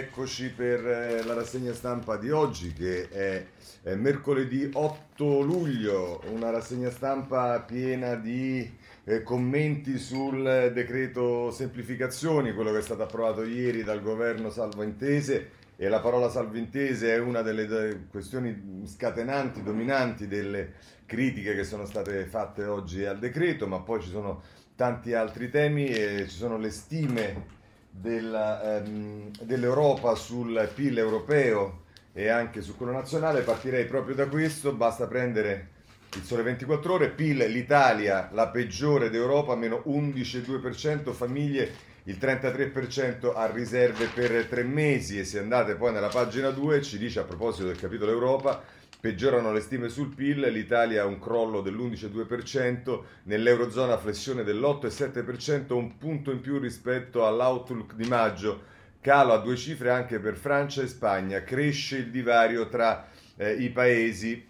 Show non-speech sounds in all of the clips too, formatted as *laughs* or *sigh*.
Eccoci per eh, la rassegna stampa di oggi che è, mercoledì 8 luglio, una rassegna stampa piena di eh, commenti sul decreto semplificazioni, quello che è stato approvato ieri dal governo salvo intese e la parola salvo intese è una delle questioni scatenanti, dominanti delle critiche che sono state fatte oggi al decreto, ma poi ci sono tanti altri temi e ci sono le stime della, ehm, dell'Europa sul PIL europeo e anche su quello nazionale, partirei proprio da questo, basta prendere il sole 24 ore, PIL l'Italia la peggiore d'Europa, meno 11,2%, famiglie il 33% a riserve per tre mesi. E se andate poi nella pagina 2 ci dice a proposito del capitolo Europa Peggiorano le stime sul PIL, l'Italia ha un crollo dell'11,2%, nell'Eurozona flessione dell'8,7%, un punto in più rispetto all'outlook di maggio, calo a due cifre anche per Francia e Spagna, cresce il divario tra eh, i paesi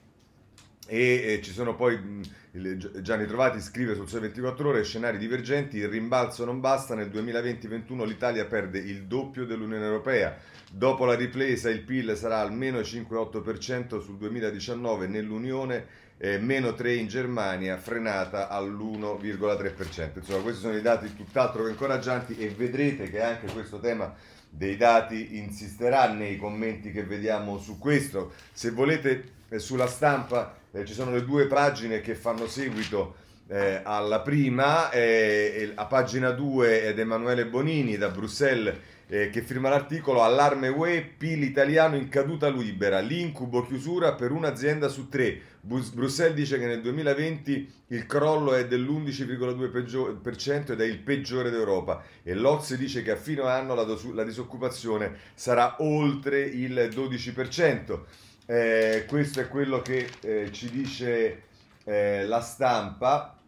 e eh, ci sono poi mh, Gianni Trovati scrive sul Sole 24 ore scenari divergenti, il rimbalzo non basta, nel 2020-21 l'Italia perde il doppio dell'Unione Europea, dopo la ripresa il PIL sarà almeno 5,8% sul 2019 nell'Unione, eh, meno 3 in Germania, frenata all'1,3%. Insomma questi sono i dati tutt'altro che incoraggianti e vedrete che anche questo tema dei dati insisterà nei commenti che vediamo su questo. Se volete eh, sulla stampa eh, ci sono le due pagine che fanno seguito eh, alla prima, eh, a pagina 2 ed Emanuele Bonini da Bruxelles eh, che firma l'articolo Allarme UE, PIL italiano in caduta libera, l'incubo chiusura per un'azienda su tre. Bruxelles dice che nel 2020 il crollo è dell'11,2% ed è il peggiore d'Europa e l'Ox dice che a fine anno la, dos- la disoccupazione sarà oltre il 12%. Eh, questo è quello che eh, ci dice eh, la stampa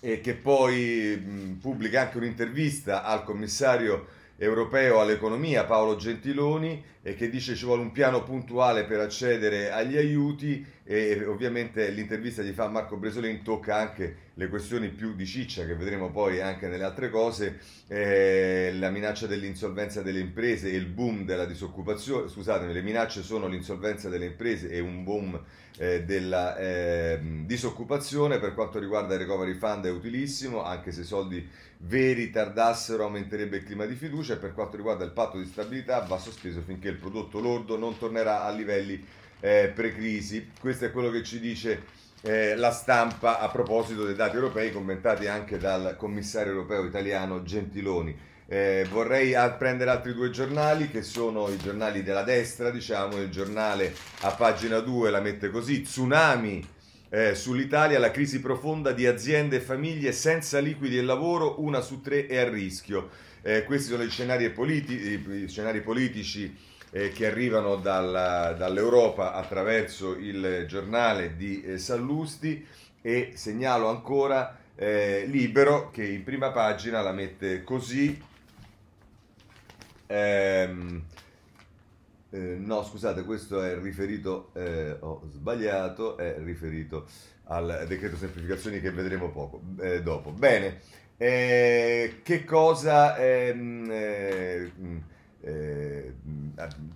e che poi mh, pubblica anche un'intervista al commissario europeo all'economia Paolo Gentiloni e che dice ci vuole un piano puntuale per accedere agli aiuti e ovviamente l'intervista di fa Marco Bresolin tocca anche le questioni più di ciccia che vedremo poi anche nelle altre cose, eh, la minaccia dell'insolvenza delle imprese e il boom della disoccupazione, scusatemi, le minacce sono l'insolvenza delle imprese e un boom eh, della eh, disoccupazione, per quanto riguarda il recovery fund è utilissimo, anche se i soldi veri tardassero aumenterebbe il clima di fiducia e per quanto riguarda il patto di stabilità va sospeso finché il prodotto lordo non tornerà a livelli eh, pre-crisi. Questo è quello che ci dice eh, la stampa a proposito dei dati europei commentati anche dal commissario europeo italiano Gentiloni. Eh, vorrei prendere altri due giornali che sono i giornali della destra, diciamo, il giornale a pagina 2 la mette così, tsunami eh, sull'Italia, la crisi profonda di aziende e famiglie senza liquidi e lavoro, una su tre è a rischio. Eh, questi sono gli scenari, politi- gli scenari politici eh, che arrivano dalla, dall'Europa attraverso il giornale di eh, Sallusti e segnalo ancora eh, Libero che in prima pagina la mette così. Ehm, eh, no, scusate, questo è riferito, eh, ho sbagliato, è riferito al decreto semplificazioni che vedremo poco, eh, dopo. Bene, eh, che cosa... Ehm, eh,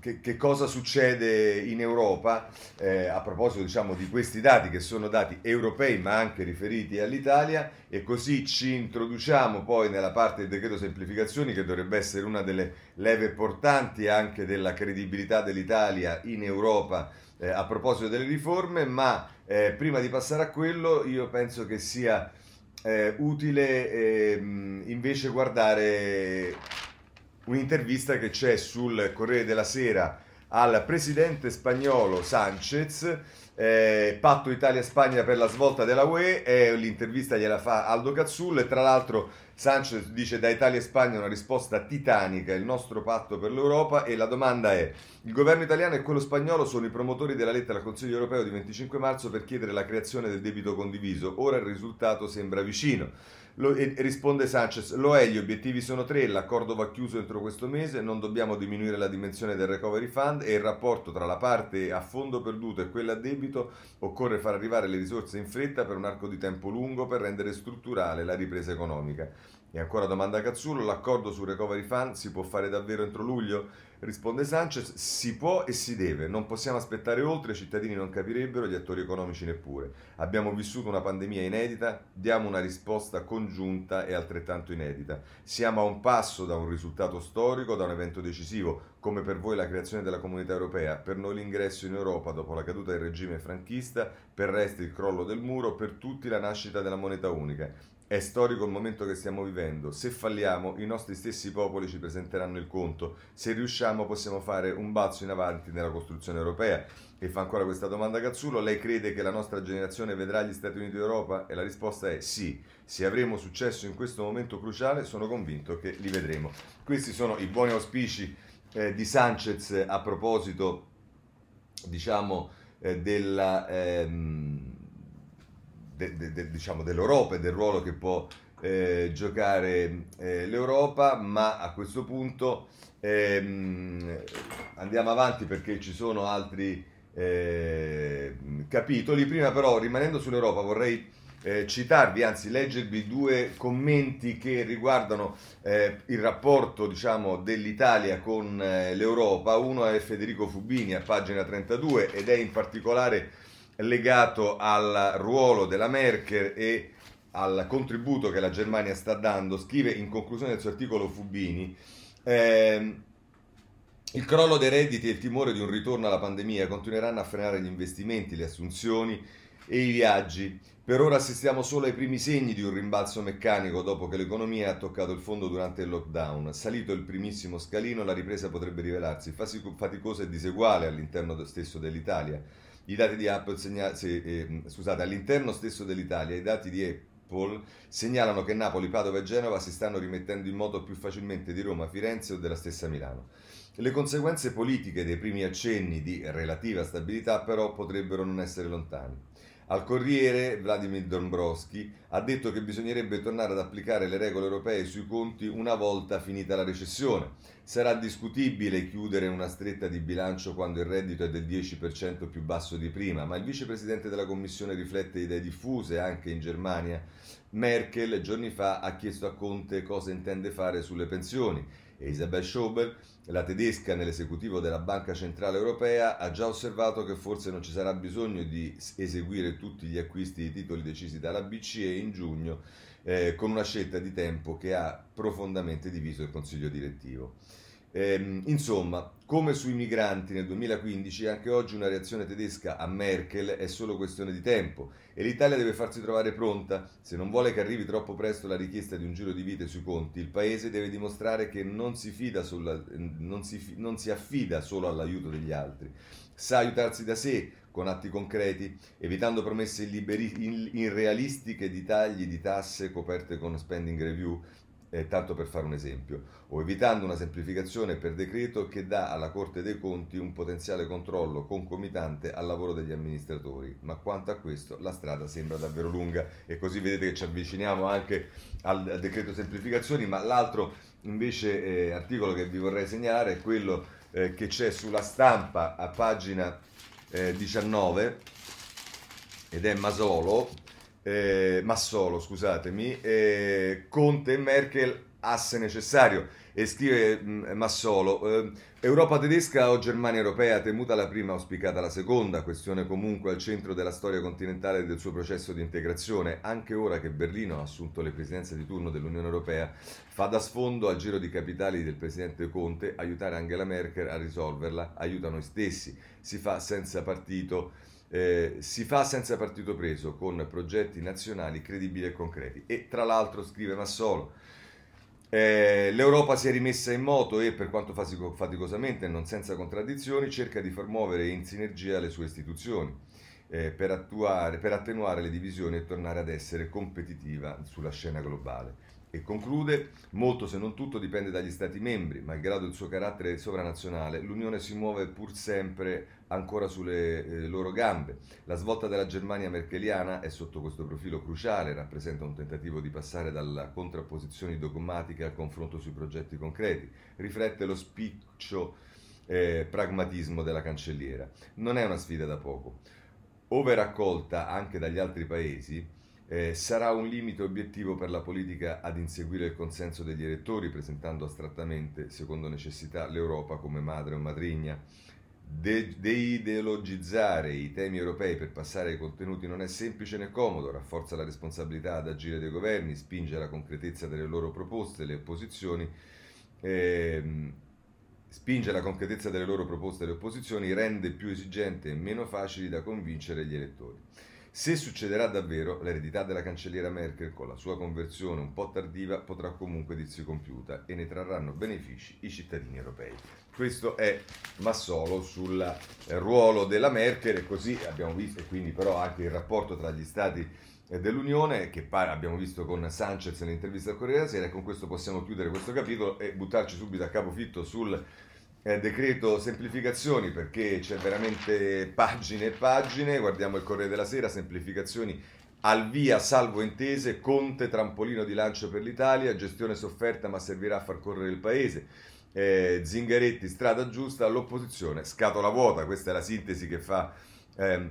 che, che, cosa succede in Europa eh, a proposito diciamo, di questi dati che sono dati europei ma anche riferiti all'Italia e così ci introduciamo poi nella parte del decreto semplificazioni che dovrebbe essere una delle leve portanti anche della credibilità dell'Italia in Europa eh, a proposito delle riforme ma eh, prima di passare a quello io penso che sia eh, utile ehm, invece guardare un'intervista che c'è sul Corriere della Sera al presidente spagnolo Sanchez, eh, patto Italia-Spagna per la svolta della UE, e l'intervista gliela fa Aldo Cazzullo tra l'altro Sanchez dice da Italia e Spagna una risposta titanica, il nostro patto per l'Europa e la domanda è, il governo italiano e quello spagnolo sono i promotori della lettera al Consiglio europeo di 25 marzo per chiedere la creazione del debito condiviso, ora il risultato sembra vicino. Lo, e risponde Sanchez, lo è, gli obiettivi sono tre, l'accordo va chiuso entro questo mese, non dobbiamo diminuire la dimensione del recovery fund e il rapporto tra la parte a fondo perduto e quella a debito occorre far arrivare le risorse in fretta per un arco di tempo lungo per rendere strutturale la ripresa economica. E ancora domanda Cazzullo, l'accordo sul recovery fund si può fare davvero entro luglio? Risponde Sanchez, si può e si deve, non possiamo aspettare oltre, i cittadini non capirebbero, gli attori economici neppure. Abbiamo vissuto una pandemia inedita, diamo una risposta congiunta e altrettanto inedita. Siamo a un passo da un risultato storico, da un evento decisivo, come per voi la creazione della comunità europea, per noi l'ingresso in Europa dopo la caduta del regime franchista, per resti il crollo del muro, per tutti la nascita della moneta unica. È storico il momento che stiamo vivendo. Se falliamo, i nostri stessi popoli ci presenteranno il conto. Se riusciamo, possiamo fare un balzo in avanti nella costruzione europea. E fa ancora questa domanda Cazzullo. Lei crede che la nostra generazione vedrà gli Stati Uniti d'Europa? E la risposta è sì. Se avremo successo in questo momento cruciale, sono convinto che li vedremo. Questi sono i buoni auspici eh, di Sanchez a proposito, diciamo, eh, della... Ehm, de, de, de, diciamo, dell'Europa e del ruolo che può eh, giocare eh, l'Europa, ma a questo punto ehm, andiamo avanti perché ci sono altri eh, capitoli. Prima però, rimanendo sull'Europa, vorrei eh, citarvi, anzi leggervi due commenti che riguardano eh, il rapporto diciamo, dell'Italia con eh, l'Europa. Uno è Federico Fubini a pagina 32 ed è in particolare legato al ruolo della Merkel e al contributo che la Germania sta dando, scrive in conclusione del suo articolo Fubini, eh, il crollo dei redditi e il timore di un ritorno alla pandemia continueranno a frenare gli investimenti, le assunzioni e i viaggi. Per ora assistiamo solo ai primi segni di un rimbalzo meccanico dopo che l'economia ha toccato il fondo durante il lockdown. Salito il primissimo scalino, la ripresa potrebbe rivelarsi faticosa e diseguale all'interno stesso dell'Italia i dati di Apple segnalano, eh, scusate, all'interno stesso dell'Italia, i dati di Apple segnalano che Napoli, Padova e Genova si stanno rimettendo in moto più facilmente di Roma, Firenze o della stessa Milano. Le conseguenze politiche dei primi accenni di relativa stabilità però potrebbero non essere lontane. Al Corriere Vladimir Dombrovski ha detto che bisognerebbe tornare ad applicare le regole europee sui conti una volta finita la recessione. Sarà discutibile chiudere una stretta di bilancio quando il reddito è del 10% più basso di prima, ma il vicepresidente della Commissione riflette idee diffuse anche in Germania. Merkel giorni fa ha chiesto a Conte cosa intende fare sulle pensioni e Isabel Schober, la tedesca nell'esecutivo della Banca Centrale Europea, ha già osservato che forse non ci sarà bisogno di eseguire tutti gli acquisti di titoli decisi dalla BCE in giugno, eh, con una scelta di tempo che ha profondamente diviso il Consiglio direttivo. Ehm, insomma, come sui migranti nel 2015, anche oggi una reazione tedesca a Merkel è solo questione di tempo e l'Italia deve farsi trovare pronta. Se non vuole che arrivi troppo presto la richiesta di un giro di vite sui conti, il Paese deve dimostrare che non si, sulla, non si, non si affida solo all'aiuto degli altri, sa aiutarsi da sé con atti concreti, evitando promesse irrealistiche di tagli di tasse coperte con spending review eh, tanto per fare un esempio, o evitando una semplificazione per decreto che dà alla Corte dei Conti un potenziale controllo concomitante al lavoro degli amministratori. Ma quanto a questo la strada sembra davvero lunga e così vedete che ci avviciniamo anche al, al decreto semplificazioni, ma l'altro invece eh, articolo che vi vorrei segnalare è quello eh, che c'è sulla stampa a pagina 19 eh, ed è Masolo eh, Massolo, scusatemi, eh, Conte e Merkel asse necessario. E scrive mm, Massolo, eh, Europa tedesca o Germania europea, temuta la prima, auspicata la seconda, questione comunque al centro della storia continentale e del suo processo di integrazione, anche ora che Berlino ha assunto le presidenze di turno dell'Unione Europea, fa da sfondo al giro di capitali del presidente Conte, aiutare Angela Merkel a risolverla, aiuta noi stessi, si fa senza partito eh, si fa senza partito preso, con progetti nazionali credibili e concreti. E tra l'altro, scrive Massolo, eh, l'Europa si è rimessa in moto e, per quanto faticosamente e non senza contraddizioni, cerca di far muovere in sinergia le sue istituzioni eh, per, attuare, per attenuare le divisioni e tornare ad essere competitiva sulla scena globale. E conclude, molto se non tutto dipende dagli Stati membri, malgrado il suo carattere sovranazionale, l'Unione si muove pur sempre ancora sulle eh, loro gambe. La svolta della Germania merkeliana è sotto questo profilo cruciale, rappresenta un tentativo di passare dalla contrapposizione dogmatica al confronto sui progetti concreti, riflette lo spiccio eh, pragmatismo della cancelliera. Non è una sfida da poco. Ove raccolta anche dagli altri paesi, Eh, sarà un limite obiettivo per la politica ad inseguire il consenso degli elettori, presentando astrattamente, secondo necessità, l'Europa come madre o matrigna. De- deideologizzare i temi europei per passare ai contenuti non è semplice né comodo, rafforza la responsabilità ad agire dei governi, spinge la concretezza delle loro proposte, le opposizioni. Ehm, spinge la concretezza delle loro proposte le opposizioni, rende più esigenti e meno facili da convincere gli elettori. Se succederà davvero, l'eredità della cancelliera Merkel, con la sua conversione un po' tardiva, potrà comunque dirsi compiuta e ne trarranno benefici i cittadini europei. Questo è Massolo sul eh, ruolo della Merkel e così abbiamo visto, e quindi però anche il rapporto tra gli stati eh, dell'Unione che abbiamo visto con Sanchez nell'intervista al Corriere della Sera e con questo possiamo chiudere questo capitolo e buttarci subito a capofitto sul eh, decreto semplificazioni perché c'è veramente pagine e pagine, guardiamo il Corriere della Sera, semplificazioni al via salvo intese, Conte trampolino di lancio per l'Italia, gestione sofferta ma servirà a far correre il paese. Eh, Zingaretti, strada giusta, all'opposizione, scatola vuota, questa è la sintesi che fa eh,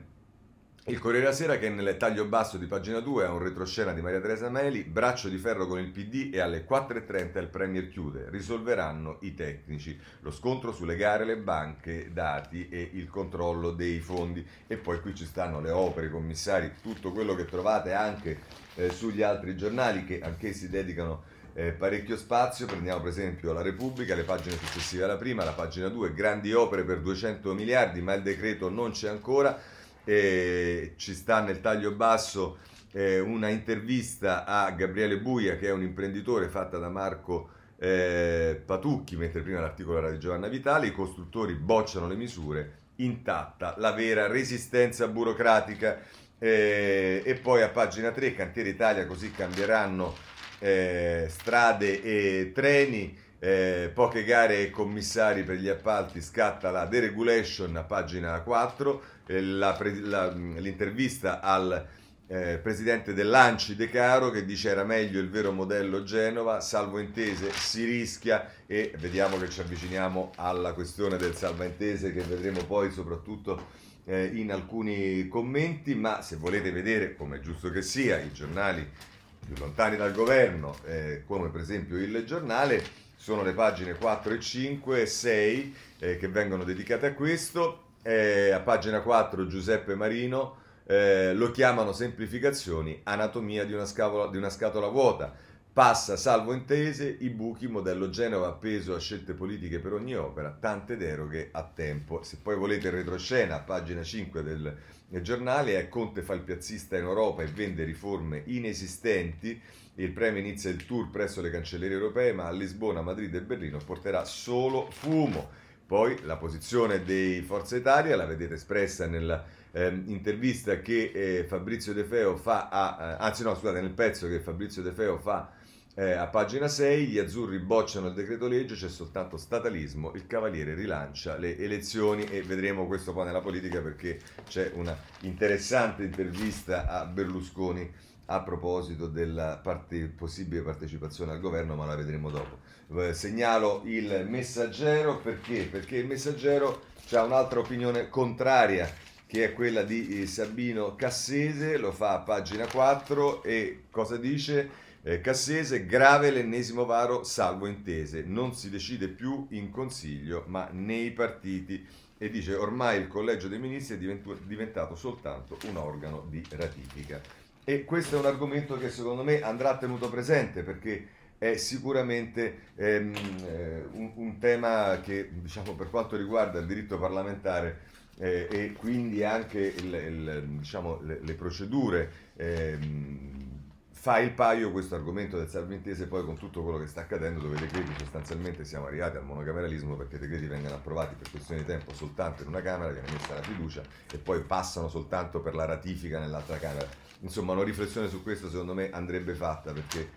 il Corriere della Sera che nel taglio basso di pagina 2 ha un retroscena di Maria Teresa Meli, braccio di ferro con il PD e alle 4.30 il Premier chiude, risolveranno i tecnici, lo scontro sulle gare, le banche, dati e il controllo dei fondi. E poi qui ci stanno le opere, i commissari, tutto quello che trovate anche eh, sugli altri giornali che anch'essi dedicano eh, parecchio spazio, prendiamo per esempio la Repubblica, le pagine successive alla prima, la pagina 2, grandi opere per 200 miliardi ma il decreto non c'è ancora e ci sta nel taglio basso eh, una intervista a Gabriele Buia che è un imprenditore fatta da Marco eh, Patucchi, mentre prima l'articolo era di Giovanna Vitali, i costruttori bocciano le misure, intatta la vera resistenza burocratica. Eh, e poi a pagina 3 Cantiere Italia così cambieranno eh, strade e treni eh, poche gare e commissari per gli appalti, scatta la deregulation a pagina 4, eh, la, la, l'intervista al eh, presidente dell'Anci De Caro che dice era meglio il vero modello Genova, salvo intese si rischia e vediamo che ci avviciniamo alla questione del salvo intese che vedremo poi soprattutto eh, in alcuni commenti, ma se volete vedere, come è giusto che sia, i giornali più lontani dal governo, eh, come per esempio il giornale, sono le pagine 4 e 5 e 6 eh, che vengono dedicate a questo. Eh, a pagina 4 Giuseppe Marino eh, lo chiamano semplificazioni, anatomia di una, scavola, di una scatola vuota. Passa salvo intese, i buchi, modello Genova appeso a scelte politiche per ogni opera, tante deroghe a tempo. Se poi volete il retroscena, pagina 5 del, del giornale, è Conte fa il piazzista in Europa e vende riforme inesistenti il premio inizia il tour presso le cancellerie europee, ma a Lisbona, Madrid e Berlino porterà solo fumo. Poi la posizione dei Forza Italia la vedete espressa nell'intervista ehm, che eh, Fabrizio De Feo fa a, eh, anzi no scusate nel pezzo che Fabrizio De Feo fa eh, a pagina 6 gli azzurri bocciano il decreto legge, c'è soltanto statalismo, il Cavaliere rilancia le elezioni e vedremo questo poi nella politica perché c'è una interessante intervista a Berlusconi a proposito della parte, possibile partecipazione al governo, ma la vedremo dopo. Eh, segnalo il messaggero perché? Perché il messaggero ha un'altra opinione contraria che è quella di eh, Sabino Cassese, lo fa a pagina 4 e cosa dice? Eh, Cassese, grave l'ennesimo varo salvo intese, non si decide più in consiglio ma nei partiti e dice ormai il collegio dei ministri è diventato soltanto un organo di ratifica. E questo è un argomento che secondo me andrà tenuto presente perché è sicuramente ehm, eh, un, un, tema che, diciamo, per quanto riguarda il diritto parlamentare eh, e quindi anche il, il, diciamo, le, le, procedure, ehm, fa il paio questo argomento del salvintese poi con tutto quello che sta accadendo dove i decreti sostanzialmente siamo arrivati al monocameralismo perché i decreti vengono approvati per questione di tempo soltanto in una Camera, viene messa la fiducia e poi passano soltanto per la ratifica nell'altra Camera insomma una riflessione su questo secondo me andrebbe fatta perché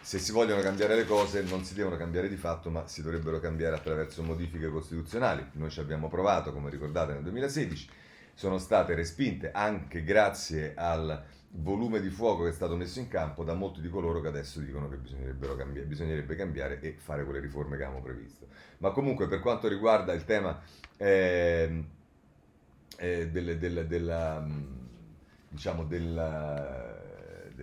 se si vogliono cambiare le cose non si devono cambiare di fatto ma si dovrebbero cambiare attraverso modifiche costituzionali. Noi ci abbiamo provato, come ricordate, nel 2016, sono state respinte anche grazie al volume di fuoco che è stato messo in campo da molti di coloro che adesso dicono che cambiare, bisognerebbe cambiare e fare quelle riforme che abbiamo previsto. Ma comunque per quanto riguarda il tema eh, eh, delle, delle, della diciamo, del,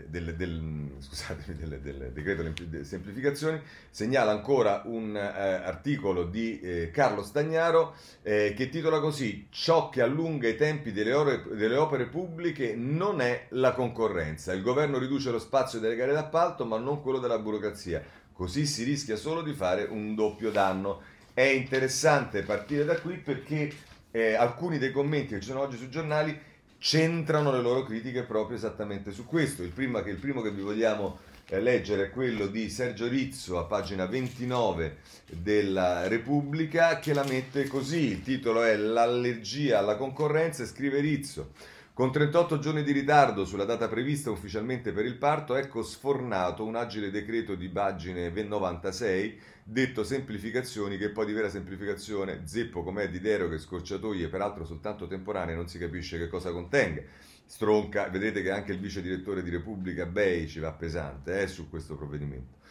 del, del, *laughs* scusatemi, del, del decreto semplificazioni, segnala ancora un eh, articolo di eh, Carlo Stagnaro eh, che titola così Ciò che allunga i tempi delle, ore, delle opere pubbliche non è la concorrenza. Il governo riduce lo spazio delle gare d'appalto ma non quello della burocrazia. Così si rischia solo di fare un doppio danno. È interessante partire da qui perché eh, alcuni dei commenti che ci sono oggi sui giornali centrano le loro critiche proprio esattamente su questo. Il primo, il primo che vi vogliamo eh, leggere è quello di Sergio Rizzo a pagina 29 della Repubblica che la mette così. Il titolo è L'allergia alla concorrenza e scrive Rizzo. Con 38 giorni di ritardo sulla data prevista ufficialmente per il parto, ecco sfornato un agile decreto di pagine 96 detto semplificazioni, che poi di vera semplificazione, zeppo com'è di deroghe, scorciatoie, peraltro soltanto temporanee, non si capisce che cosa contenga. Stronca, vedete che anche il vice direttore di Repubblica Bei ci va pesante eh, su questo provvedimento.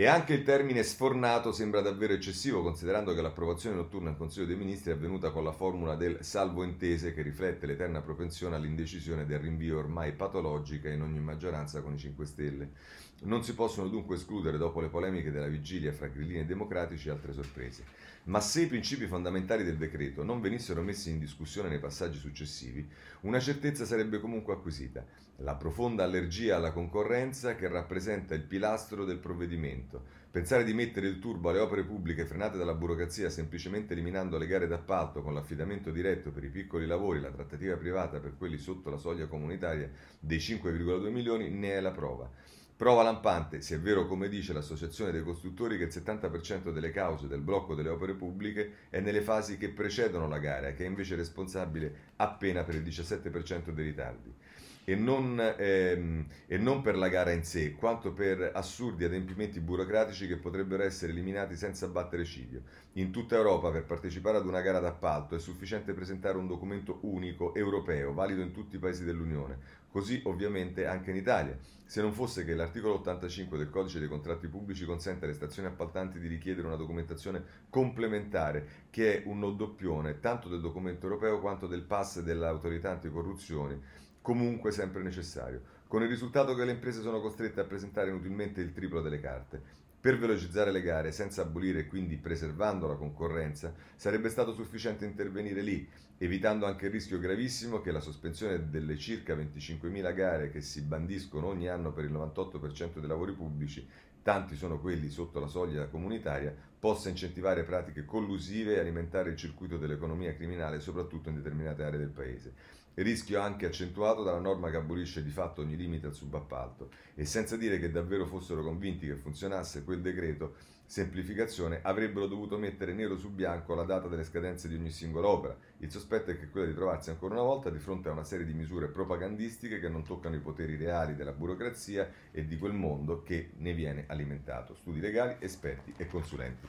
E anche il termine sfornato sembra davvero eccessivo, considerando che l'approvazione notturna in Consiglio dei Ministri è avvenuta con la formula del salvo intese che riflette l'eterna propensione all'indecisione del rinvio ormai patologica in ogni maggioranza con i 5 Stelle. Non si possono dunque escludere, dopo le polemiche della vigilia fra grillini e democratici, altre sorprese. Ma se i principi fondamentali del decreto non venissero messi in discussione nei passaggi successivi, una certezza sarebbe comunque acquisita, la profonda allergia alla concorrenza che rappresenta il pilastro del provvedimento. Pensare di mettere il turbo alle opere pubbliche frenate dalla burocrazia semplicemente eliminando le gare d'appalto con l'affidamento diretto per i piccoli lavori, la trattativa privata per quelli sotto la soglia comunitaria dei 5,2 milioni ne è la prova. Prova lampante, se è vero come dice l'Associazione dei Costruttori che il 70% delle cause del blocco delle opere pubbliche è nelle fasi che precedono la gara, che è invece responsabile appena per il 17% dei ritardi. E non, ehm, e non, per la gara in sé, quanto per assurdi adempimenti burocratici che potrebbero essere eliminati senza battere ciglio. In tutta Europa, per partecipare ad una gara d'appalto, è sufficiente presentare un documento unico europeo, valido in tutti i paesi dell'Unione, così ovviamente anche in Italia se non fosse che l'articolo 85 del codice dei contratti pubblici consente alle stazioni appaltanti di richiedere una documentazione complementare, che è un doppione tanto del documento europeo quanto del pass dell'autorità anticorruzione, comunque sempre necessario, con il risultato che le imprese sono costrette a presentare inutilmente il triplo delle carte. Per velocizzare le gare, senza abolire e quindi preservando la concorrenza, sarebbe stato sufficiente intervenire lì, evitando anche il rischio gravissimo che la sospensione delle circa 25.000 gare che si bandiscono ogni anno per il 98% dei lavori pubblici, tanti sono quelli sotto la soglia comunitaria, possa incentivare pratiche collusive e alimentare il circuito dell'economia criminale, soprattutto in determinate aree del Paese rischio anche accentuato dalla norma che abolisce di fatto ogni limite al subappalto e senza dire che davvero fossero convinti che funzionasse quel decreto semplificazione avrebbero dovuto mettere nero su bianco la data delle scadenze di ogni singola opera. Il sospetto è che quella di trovarsi ancora una volta di fronte a una serie di misure propagandistiche che non toccano i poteri reali della burocrazia e di quel mondo che ne viene alimentato. Studi legali, esperti e consulenti.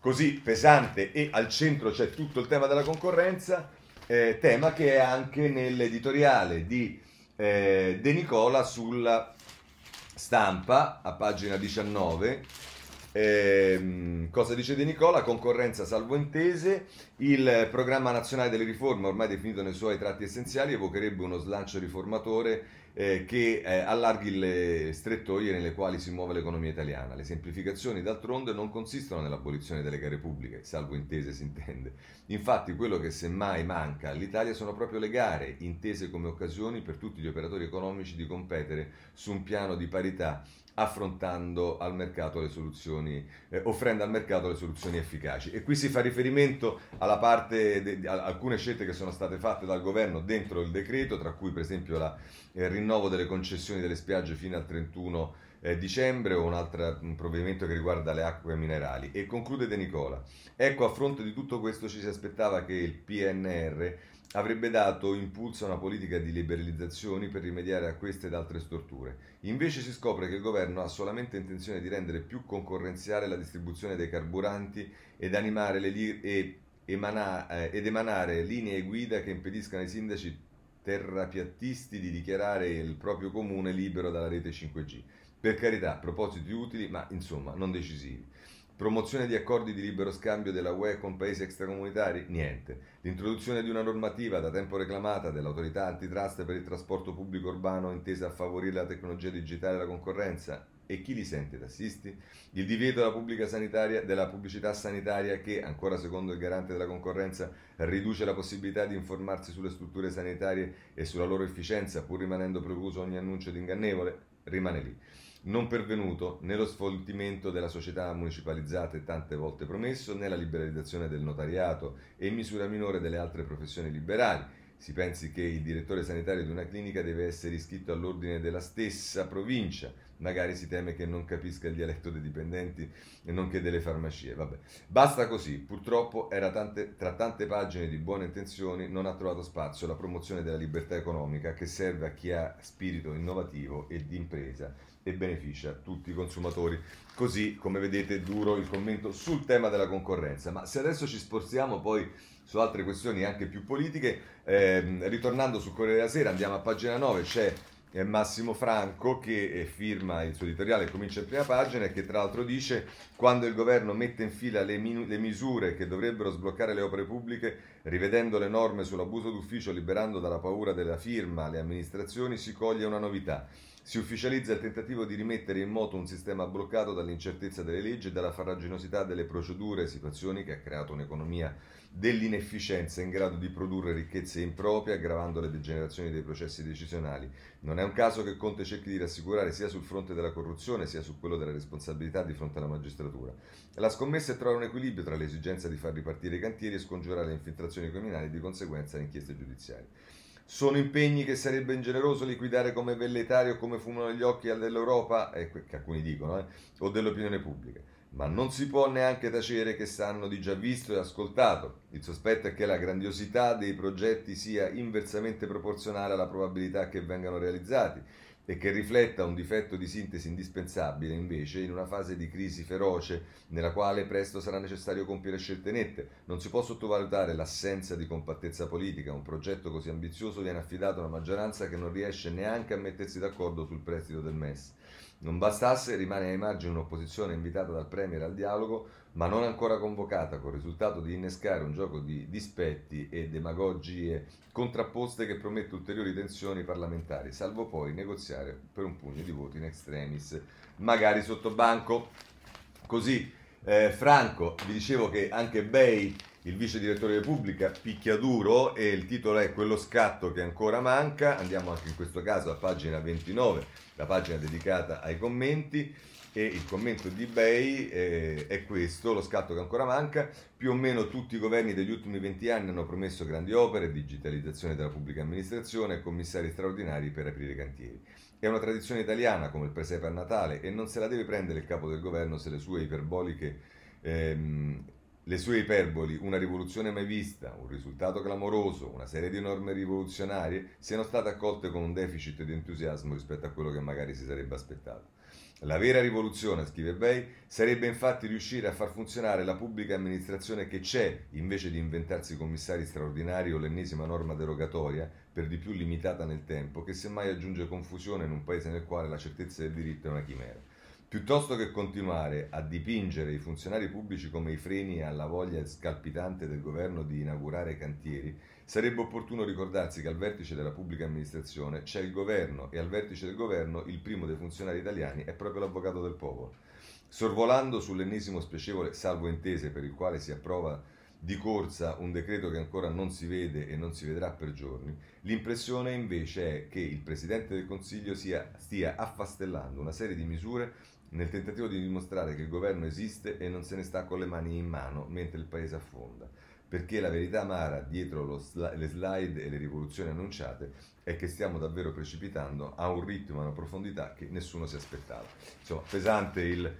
Così pesante e al centro c'è tutto il tema della concorrenza eh, tema che è anche nell'editoriale di eh, De Nicola sulla stampa a pagina 19. Eh, cosa dice De Nicola? Concorrenza salvo intese. Il programma nazionale delle riforme, ormai definito nei suoi tratti essenziali, evocherebbe uno slancio riformatore eh, che eh, allarghi le strettoie nelle quali si muove l'economia italiana. Le semplificazioni, d'altronde, non consistono nell'abolizione delle gare pubbliche, salvo intese si intende. Infatti, quello che semmai manca all'Italia sono proprio le gare, intese come occasioni per tutti gli operatori economici di competere su un piano di parità affrontando al mercato le soluzioni, eh, offrendo al mercato le soluzioni efficaci. E qui si fa riferimento alla parte, di alcune scelte che sono state fatte dal governo dentro il decreto, tra cui per esempio la, il rinnovo delle concessioni delle spiagge fino al 31 eh, dicembre o un altro provvedimento che riguarda le acque minerali. E conclude De Nicola. Ecco, a fronte di tutto questo ci si aspettava che il PNR avrebbe dato impulso a una politica di liberalizzazioni per rimediare a queste ed altre storture. Invece si scopre che il governo ha solamente intenzione di rendere più concorrenziale la distribuzione dei carburanti ed, li- e emana- eh, ed emanare linee guida che impediscano ai sindaci terrapiattisti di dichiarare il proprio comune libero dalla rete 5G. Per carità, propositi utili, ma insomma non decisivi. Promozione di accordi di libero scambio della UE con paesi extracomunitari? Niente. L'introduzione di una normativa da tempo reclamata dell'autorità antitrust per il trasporto pubblico urbano intesa a favorire la tecnologia digitale e la concorrenza? E chi li sente tassisti? Il divieto della, sanitaria, della pubblicità sanitaria che, ancora secondo il garante della concorrenza, riduce la possibilità di informarsi sulle strutture sanitarie e sulla loro efficienza, pur rimanendo precluso ogni annuncio di ingannevole, rimane lì non pervenuto né lo sfoltimento della società municipalizzate tante volte promesso, né la liberalizzazione del notariato e misura minore delle altre professioni liberali. Si pensi che il direttore sanitario di una clinica deve essere iscritto all'ordine della stessa provincia, magari si teme che non capisca il dialetto dei dipendenti e non che delle farmacie. Vabbè. Basta così, purtroppo tante, tra tante pagine di buone intenzioni non ha trovato spazio la promozione della libertà economica che serve a chi ha spirito innovativo e di impresa e beneficia tutti i consumatori. Così, come vedete, duro il commento sul tema della concorrenza. Ma se adesso ci spostiamo poi su altre questioni anche più politiche, ehm, ritornando sul Corriere della Sera, andiamo a pagina 9, c'è Massimo Franco che eh, firma il suo editoriale, comincia in prima pagina e che tra l'altro dice quando il governo mette in fila le, min- le, misure che dovrebbero sbloccare le opere pubbliche, rivedendo le norme sull'abuso d'ufficio, liberando dalla paura della firma le amministrazioni, si coglie una novità. Si ufficializza il tentativo di rimettere in moto un sistema bloccato dall'incertezza delle leggi e dalla farraginosità delle procedure, situazioni che ha creato un'economia dell'inefficienza in grado di produrre ricchezze improprie, aggravando le degenerazioni dei processi decisionali. Non è un caso che Conte cerchi di rassicurare sia sul fronte della corruzione sia su quello della responsabilità di fronte alla magistratura. La scommessa è trovare un equilibrio tra l'esigenza di far ripartire i cantieri e scongiurare le infiltrazioni criminali e di conseguenza le inchieste giudiziarie. Sono impegni che sarebbe ingeneroso liquidare come velletari o come fumano gli occhi dell'Europa, eh, che alcuni dicono, eh, o dell'opinione pubblica. Ma non si può neanche tacere che sanno di già visto e ascoltato. Il sospetto è che la grandiosità dei progetti sia inversamente proporzionale alla probabilità che vengano realizzati e che rifletta un difetto di sintesi indispensabile invece in una fase di crisi feroce nella quale presto sarà necessario compiere scelte nette. Non si può sottovalutare l'assenza di compattezza politica, un progetto così ambizioso viene affidato a una maggioranza che non riesce neanche a mettersi d'accordo sul prestito del MES. Non bastasse, rimane ai margini un'opposizione invitata dal Premier al dialogo, ma non ancora convocata, con il risultato di innescare un gioco di dispetti e demagogie contrapposte che promette ulteriori tensioni parlamentari, salvo poi negoziare per un pugno di voti in extremis, magari sotto banco. Così, eh, Franco, vi dicevo che anche Bay il vice direttore Repubblica picchia duro e il titolo è Quello scatto che ancora manca. Andiamo anche in questo caso a pagina 29, la pagina dedicata ai commenti. E il commento di Bay eh, è questo, lo scatto che ancora manca. Più o meno tutti i governi degli ultimi 20 anni hanno promesso grandi opere, digitalizzazione della pubblica amministrazione e commissari straordinari per aprire cantieri. È una tradizione italiana come il presepe a Natale e non se la deve prendere il capo del governo se le sue iperboliche ehm, le sue iperboli, una rivoluzione mai vista, un risultato clamoroso, una serie di norme rivoluzionarie, siano state accolte con un deficit di entusiasmo rispetto a quello che magari si sarebbe aspettato. La vera rivoluzione, scrive Bay, sarebbe infatti riuscire a far funzionare la pubblica amministrazione che c'è, invece di inventarsi commissari straordinari o l'ennesima norma derogatoria, per di più limitata nel tempo, che semmai aggiunge confusione in un paese nel quale la certezza del diritto è una chimera. Piuttosto che continuare a dipingere i funzionari pubblici come i freni alla voglia scalpitante del governo di inaugurare cantieri, sarebbe opportuno ricordarsi che al vertice della pubblica amministrazione c'è il governo e al vertice del governo il primo dei funzionari italiani è proprio l'avvocato del popolo. Sorvolando sull'ennesimo spiacevole salvo intese per il quale si approva di corsa un decreto che ancora non si vede e non si vedrà per giorni, l'impressione invece è che il Presidente del Consiglio sia, stia affastellando una serie di misure nel tentativo di dimostrare che il governo esiste e non se ne sta con le mani in mano mentre il paese affonda. Perché la verità amara dietro sli- le slide e le rivoluzioni annunciate è che stiamo davvero precipitando a un ritmo e una profondità che nessuno si aspettava. Insomma, pesante il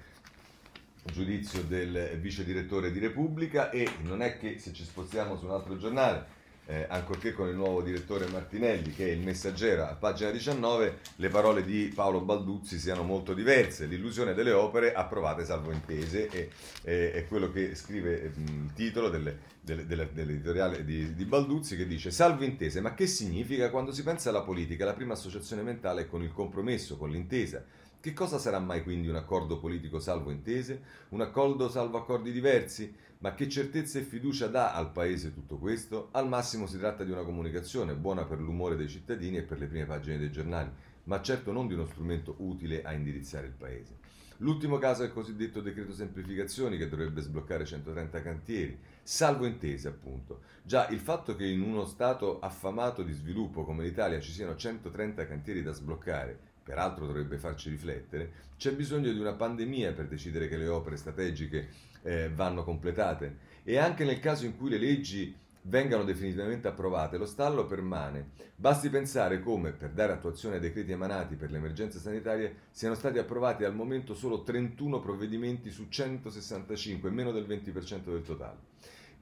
giudizio del vice direttore di Repubblica e non è che se ci spostiamo su un altro giornale eh, ancorché con il nuovo direttore Martinelli, che è il messaggero, a pagina 19, le parole di Paolo Balduzzi siano molto diverse. L'illusione delle opere approvate salvo intese è, è, è quello che scrive mh, il titolo delle, delle, delle, dell'editoriale di, di, Balduzzi che dice salvo intese, ma che significa quando si pensa alla politica? La prima associazione mentale è con il compromesso, con l'intesa Che cosa sarà mai quindi un accordo politico salvo intese? Un accordo salvo accordi diversi? Ma che certezza e fiducia dà al Paese tutto questo? Al massimo si tratta di una comunicazione buona per l'umore dei cittadini e per le prime pagine dei giornali, ma certo non di uno strumento utile a indirizzare il Paese. L'ultimo caso è il cosiddetto decreto semplificazioni che dovrebbe sbloccare 130 cantieri, salvo intese appunto. Già il fatto che in uno Stato affamato di sviluppo come l'Italia ci siano 130 cantieri da sbloccare peraltro dovrebbe farci riflettere, c'è bisogno di una pandemia per decidere che le opere strategiche eh, vanno completate e anche nel caso in cui le leggi vengano definitivamente approvate, lo stallo permane. Basti pensare come, per dare attuazione ai decreti emanati per le emergenze sanitarie, siano stati approvati al momento solo 31 provvedimenti su 165, meno del 20% del totale.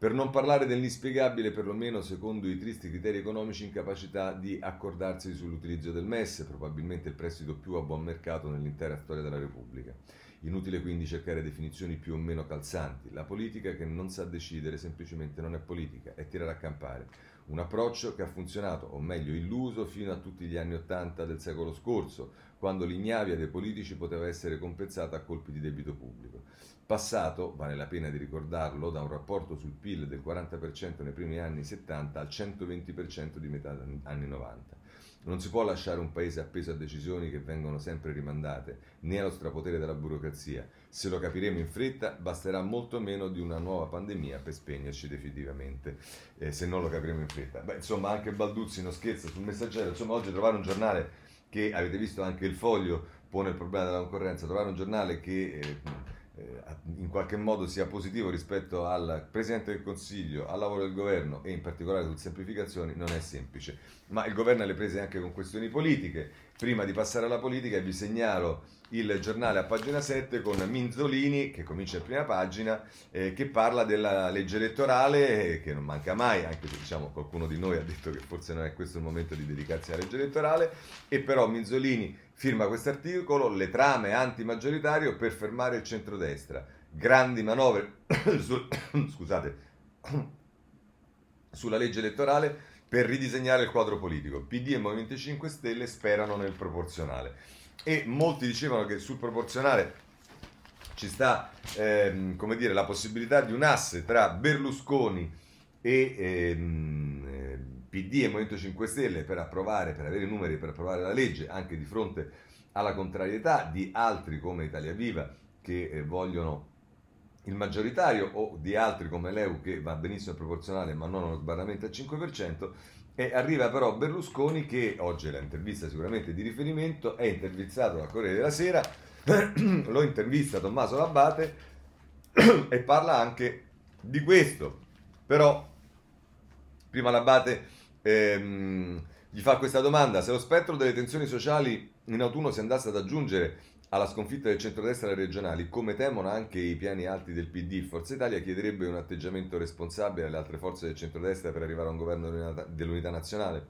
Per non parlare dell'inspiegabile, perlomeno secondo i tristi criteri economici, incapacità di accordarsi sull'utilizzo del MES, probabilmente il prestito più a buon mercato nell'intera storia della Repubblica. Inutile quindi cercare definizioni più o meno calzanti. La politica che non sa decidere semplicemente non è politica, è tirare a campare. Un approccio che ha funzionato, o meglio illuso, fino a tutti gli anni Ottanta del secolo scorso, quando l'ignavia dei politici poteva essere compensata a colpi di debito pubblico passato, vale la pena di ricordarlo, da un rapporto sul PIL del 40% nei primi anni 70 al 120% di metà anni 90. Non si può lasciare un paese appeso a decisioni che vengono sempre rimandate, né allo strapotere della burocrazia. Se lo capiremo in fretta, basterà molto meno di una nuova pandemia per spegnerci definitivamente, eh, se non lo capiremo in fretta. Beh, insomma, anche Balduzzi non scherza sul messaggero. Insomma, oggi trovare un giornale che, avete visto anche il foglio, pone il problema della concorrenza, trovare un giornale che... Eh, eh, in qualche modo sia positivo rispetto al Presidente del Consiglio, al lavoro del governo e in particolare sulle semplificazioni non è semplice. Ma il governo ha le prese anche con questioni politiche. Prima di passare alla politica vi segnalo il giornale a pagina 7 con Minzolini, che comincia in prima pagina, eh, che parla della legge elettorale, eh, che non manca mai, anche se diciamo, qualcuno di noi ha detto che forse non è questo il momento di dedicarsi alla legge elettorale, e però Minzolini firma questo articolo, le trame anti-maggioritario per fermare il centrodestra, grandi manovre *coughs* sul, *coughs* scusate, *coughs* sulla legge elettorale per ridisegnare il quadro politico. PD e Movimento 5 Stelle sperano nel proporzionale e molti dicevano che sul proporzionale ci sta ehm, come dire, la possibilità di un asse tra Berlusconi e ehm, eh, PD e Movimento 5 Stelle per approvare, per avere numeri per approvare la legge, anche di fronte alla contrarietà di altri come Italia Viva che eh, vogliono il maggioritario o di altri come l'EU che va benissimo proporzionale ma non uno sbarramento al 5%, e arriva però Berlusconi che oggi è l'intervista sicuramente di riferimento, è intervistato da Corriere della Sera, *clears throat* lo intervista Tommaso Labate *clears throat* e parla anche di questo. Però prima Labate ehm, gli fa questa domanda, se lo spettro delle tensioni sociali in autunno si andasse ad aggiungere alla sconfitta del centrodestra alle regionali, come temono anche i piani alti del PD, Forza Italia chiederebbe un atteggiamento responsabile alle altre forze del centrodestra per arrivare a un governo dell'unità nazionale?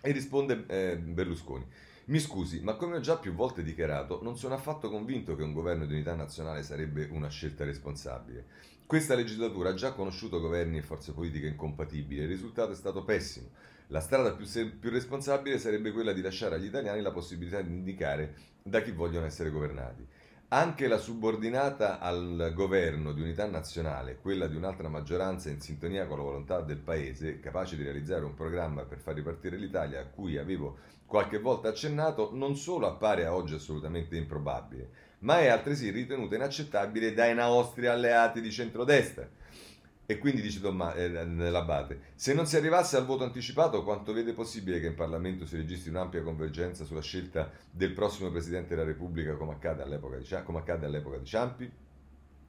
E risponde eh, Berlusconi. Mi scusi, ma come ho già più volte dichiarato, non sono affatto convinto che un governo di unità nazionale sarebbe una scelta responsabile. Questa legislatura ha già conosciuto governi e forze politiche incompatibili e il risultato è stato pessimo. La strada più, se- più responsabile sarebbe quella di lasciare agli italiani la possibilità di indicare da chi vogliono essere governati. Anche la subordinata al governo di unità nazionale, quella di un'altra maggioranza in sintonia con la volontà del Paese, capace di realizzare un programma per far ripartire l'Italia a cui avevo qualche volta accennato, non solo appare a oggi assolutamente improbabile, ma è altresì ritenuta inaccettabile dai nostri alleati di centrodestra e quindi dice Tomma, eh, nell'Abate, se non si arrivasse al voto anticipato, quanto vede possibile che in Parlamento si registri un'ampia convergenza sulla scelta del prossimo Presidente della Repubblica come accade all'epoca di, come accade all'epoca di Ciampi?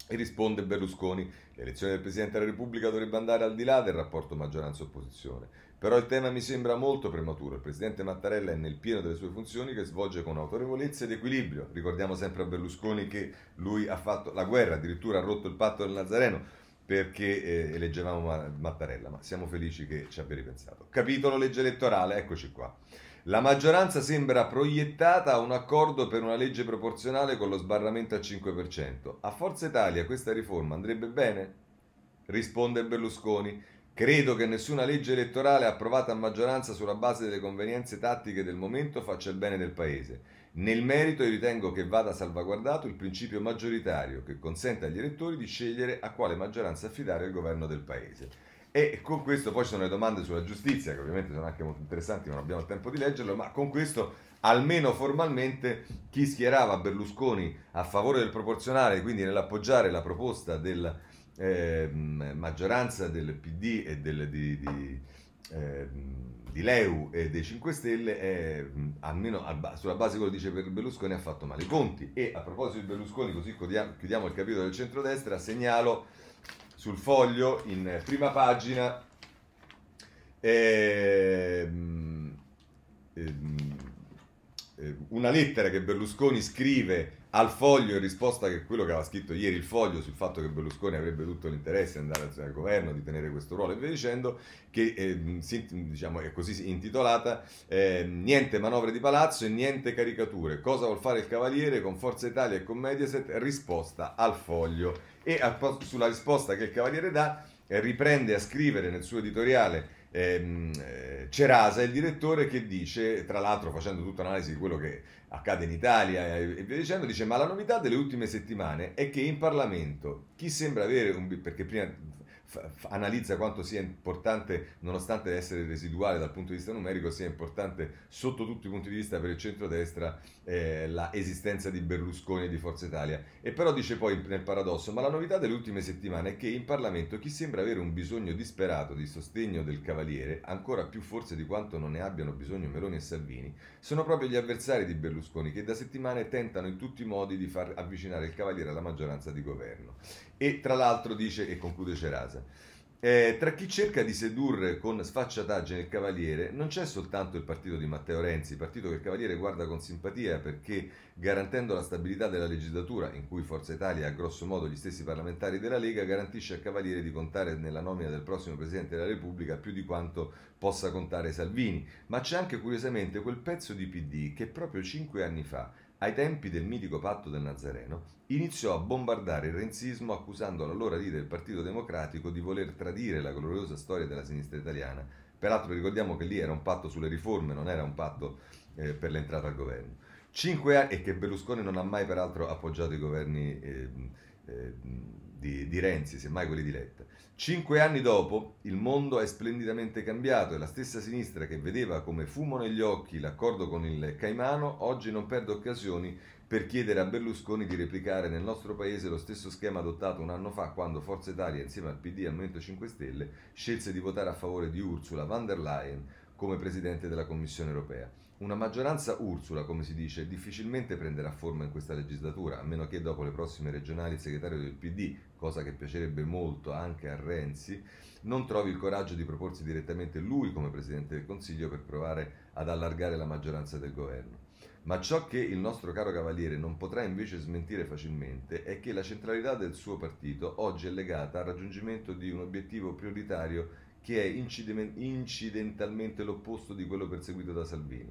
E risponde Berlusconi, l'elezione del Presidente della Repubblica dovrebbe andare al di là del rapporto maggioranza-opposizione. Però il tema mi sembra molto prematuro. Il Presidente Mattarella è nel pieno delle sue funzioni che svolge con autorevolezza ed equilibrio. Ricordiamo sempre a Berlusconi che lui ha fatto la guerra, addirittura ha rotto il patto del Nazareno perché eh, eleggevamo Mattarella, ma siamo felici che ci abbia ripensato. Capitolo legge elettorale, eccoci qua. La maggioranza sembra proiettata a un accordo per una legge proporzionale con lo sbarramento al 5%. A Forza Italia questa riforma andrebbe bene? Risponde Berlusconi. Credo che nessuna legge elettorale approvata a maggioranza sulla base delle convenienze tattiche del momento faccia il bene del Paese. Nel merito io ritengo che vada salvaguardato il principio maggioritario che consente agli elettori di scegliere a quale maggioranza affidare il governo del Paese. E con questo poi ci sono le domande sulla giustizia, che ovviamente sono anche molto interessanti, non abbiamo il tempo di leggerlo, ma con questo almeno formalmente chi schierava Berlusconi a favore del proporzionale, quindi nell'appoggiare la proposta della eh, maggioranza del PD e del, di, di eh, di Leu e dei 5 Stelle, è, almeno sulla base di quello che dice Berlusconi, ha fatto male i conti. E a proposito di Berlusconi, così chiudiamo il capitolo del centrodestra, segnalo sul foglio in prima pagina eh, eh, una lettera che Berlusconi scrive al foglio in risposta che quello che aveva scritto ieri il foglio sul fatto che Berlusconi avrebbe tutto l'interesse di andare al governo, di tenere questo ruolo e via dicendo, che eh, diciamo, è così intitolata eh, Niente manovre di palazzo e niente caricature. Cosa vuol fare il Cavaliere con Forza Italia e con Mediaset? Risposta al foglio. E sulla risposta che il Cavaliere dà eh, riprende a scrivere nel suo editoriale ehm, eh, Cerasa, il direttore, che dice, tra l'altro facendo tutta un'analisi di quello che accade in Italia e via dicendo, dice ma la novità delle ultime settimane è che in Parlamento chi sembra avere un... perché prima analizza quanto sia importante, nonostante essere residuale dal punto di vista numerico, sia importante sotto tutti i punti di vista per il centrodestra eh, la esistenza di Berlusconi e di Forza Italia. E però dice poi nel paradosso, ma la novità delle ultime settimane è che in Parlamento chi sembra avere un bisogno disperato di sostegno del Cavaliere, ancora più forse di quanto non ne abbiano bisogno Meloni e Salvini, sono proprio gli avversari di Berlusconi che da settimane tentano in tutti i modi di far avvicinare il Cavaliere alla maggioranza di governo. E tra l'altro dice, e conclude Cerasa, eh, tra chi cerca di sedurre con sfacciataggine il Cavaliere non c'è soltanto il partito di Matteo Renzi, partito che il Cavaliere guarda con simpatia perché garantendo la stabilità della legislatura, in cui Forza Italia ha grosso modo gli stessi parlamentari della Lega, garantisce al Cavaliere di contare nella nomina del prossimo Presidente della Repubblica più di quanto possa contare Salvini. Ma c'è anche curiosamente quel pezzo di PD che proprio cinque anni fa ai tempi del mitico patto del Nazareno, iniziò a bombardare il renzismo accusando l'allora leader del Partito Democratico di voler tradire la gloriosa storia della sinistra italiana. Peraltro ricordiamo che lì era un patto sulle riforme, non era un patto eh, per l'entrata al governo. Cinque anni, e che Berlusconi non ha mai peraltro appoggiato i governi eh, eh, di, di Renzi, semmai quelli di Letta. Cinque anni dopo il mondo è splendidamente cambiato e la stessa sinistra che vedeva come fumo negli occhi l'accordo con il Caimano oggi non perde occasioni per chiedere a Berlusconi di replicare nel nostro paese lo stesso schema adottato un anno fa quando Forza Italia insieme al PD e al Movimento 5 Stelle scelse di votare a favore di Ursula von der Leyen come Presidente della Commissione europea. Una maggioranza Ursula, come si dice, difficilmente prenderà forma in questa legislatura, a meno che dopo le prossime regionali il segretario del PD, cosa che piacerebbe molto anche a Renzi, non trovi il coraggio di proporsi direttamente lui come Presidente del Consiglio per provare ad allargare la maggioranza del governo. Ma ciò che il nostro caro Cavaliere non potrà invece smentire facilmente è che la centralità del suo partito oggi è legata al raggiungimento di un obiettivo prioritario che è incidentalmente l'opposto di quello perseguito da Salvini.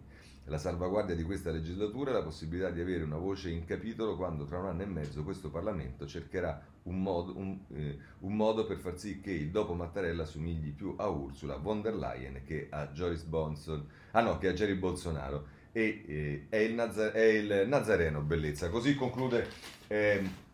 La salvaguardia di questa legislatura è la possibilità di avere una voce in capitolo quando tra un anno e mezzo questo Parlamento cercherà un modo, un, eh, un modo per far sì che il dopo Mattarella somigli più a Ursula von der Leyen che a Bonson, ah no, che a Jerry Bolsonaro. E eh, è, il Nazar- è, il Nazareno, bellezza. Così conclude. Eh,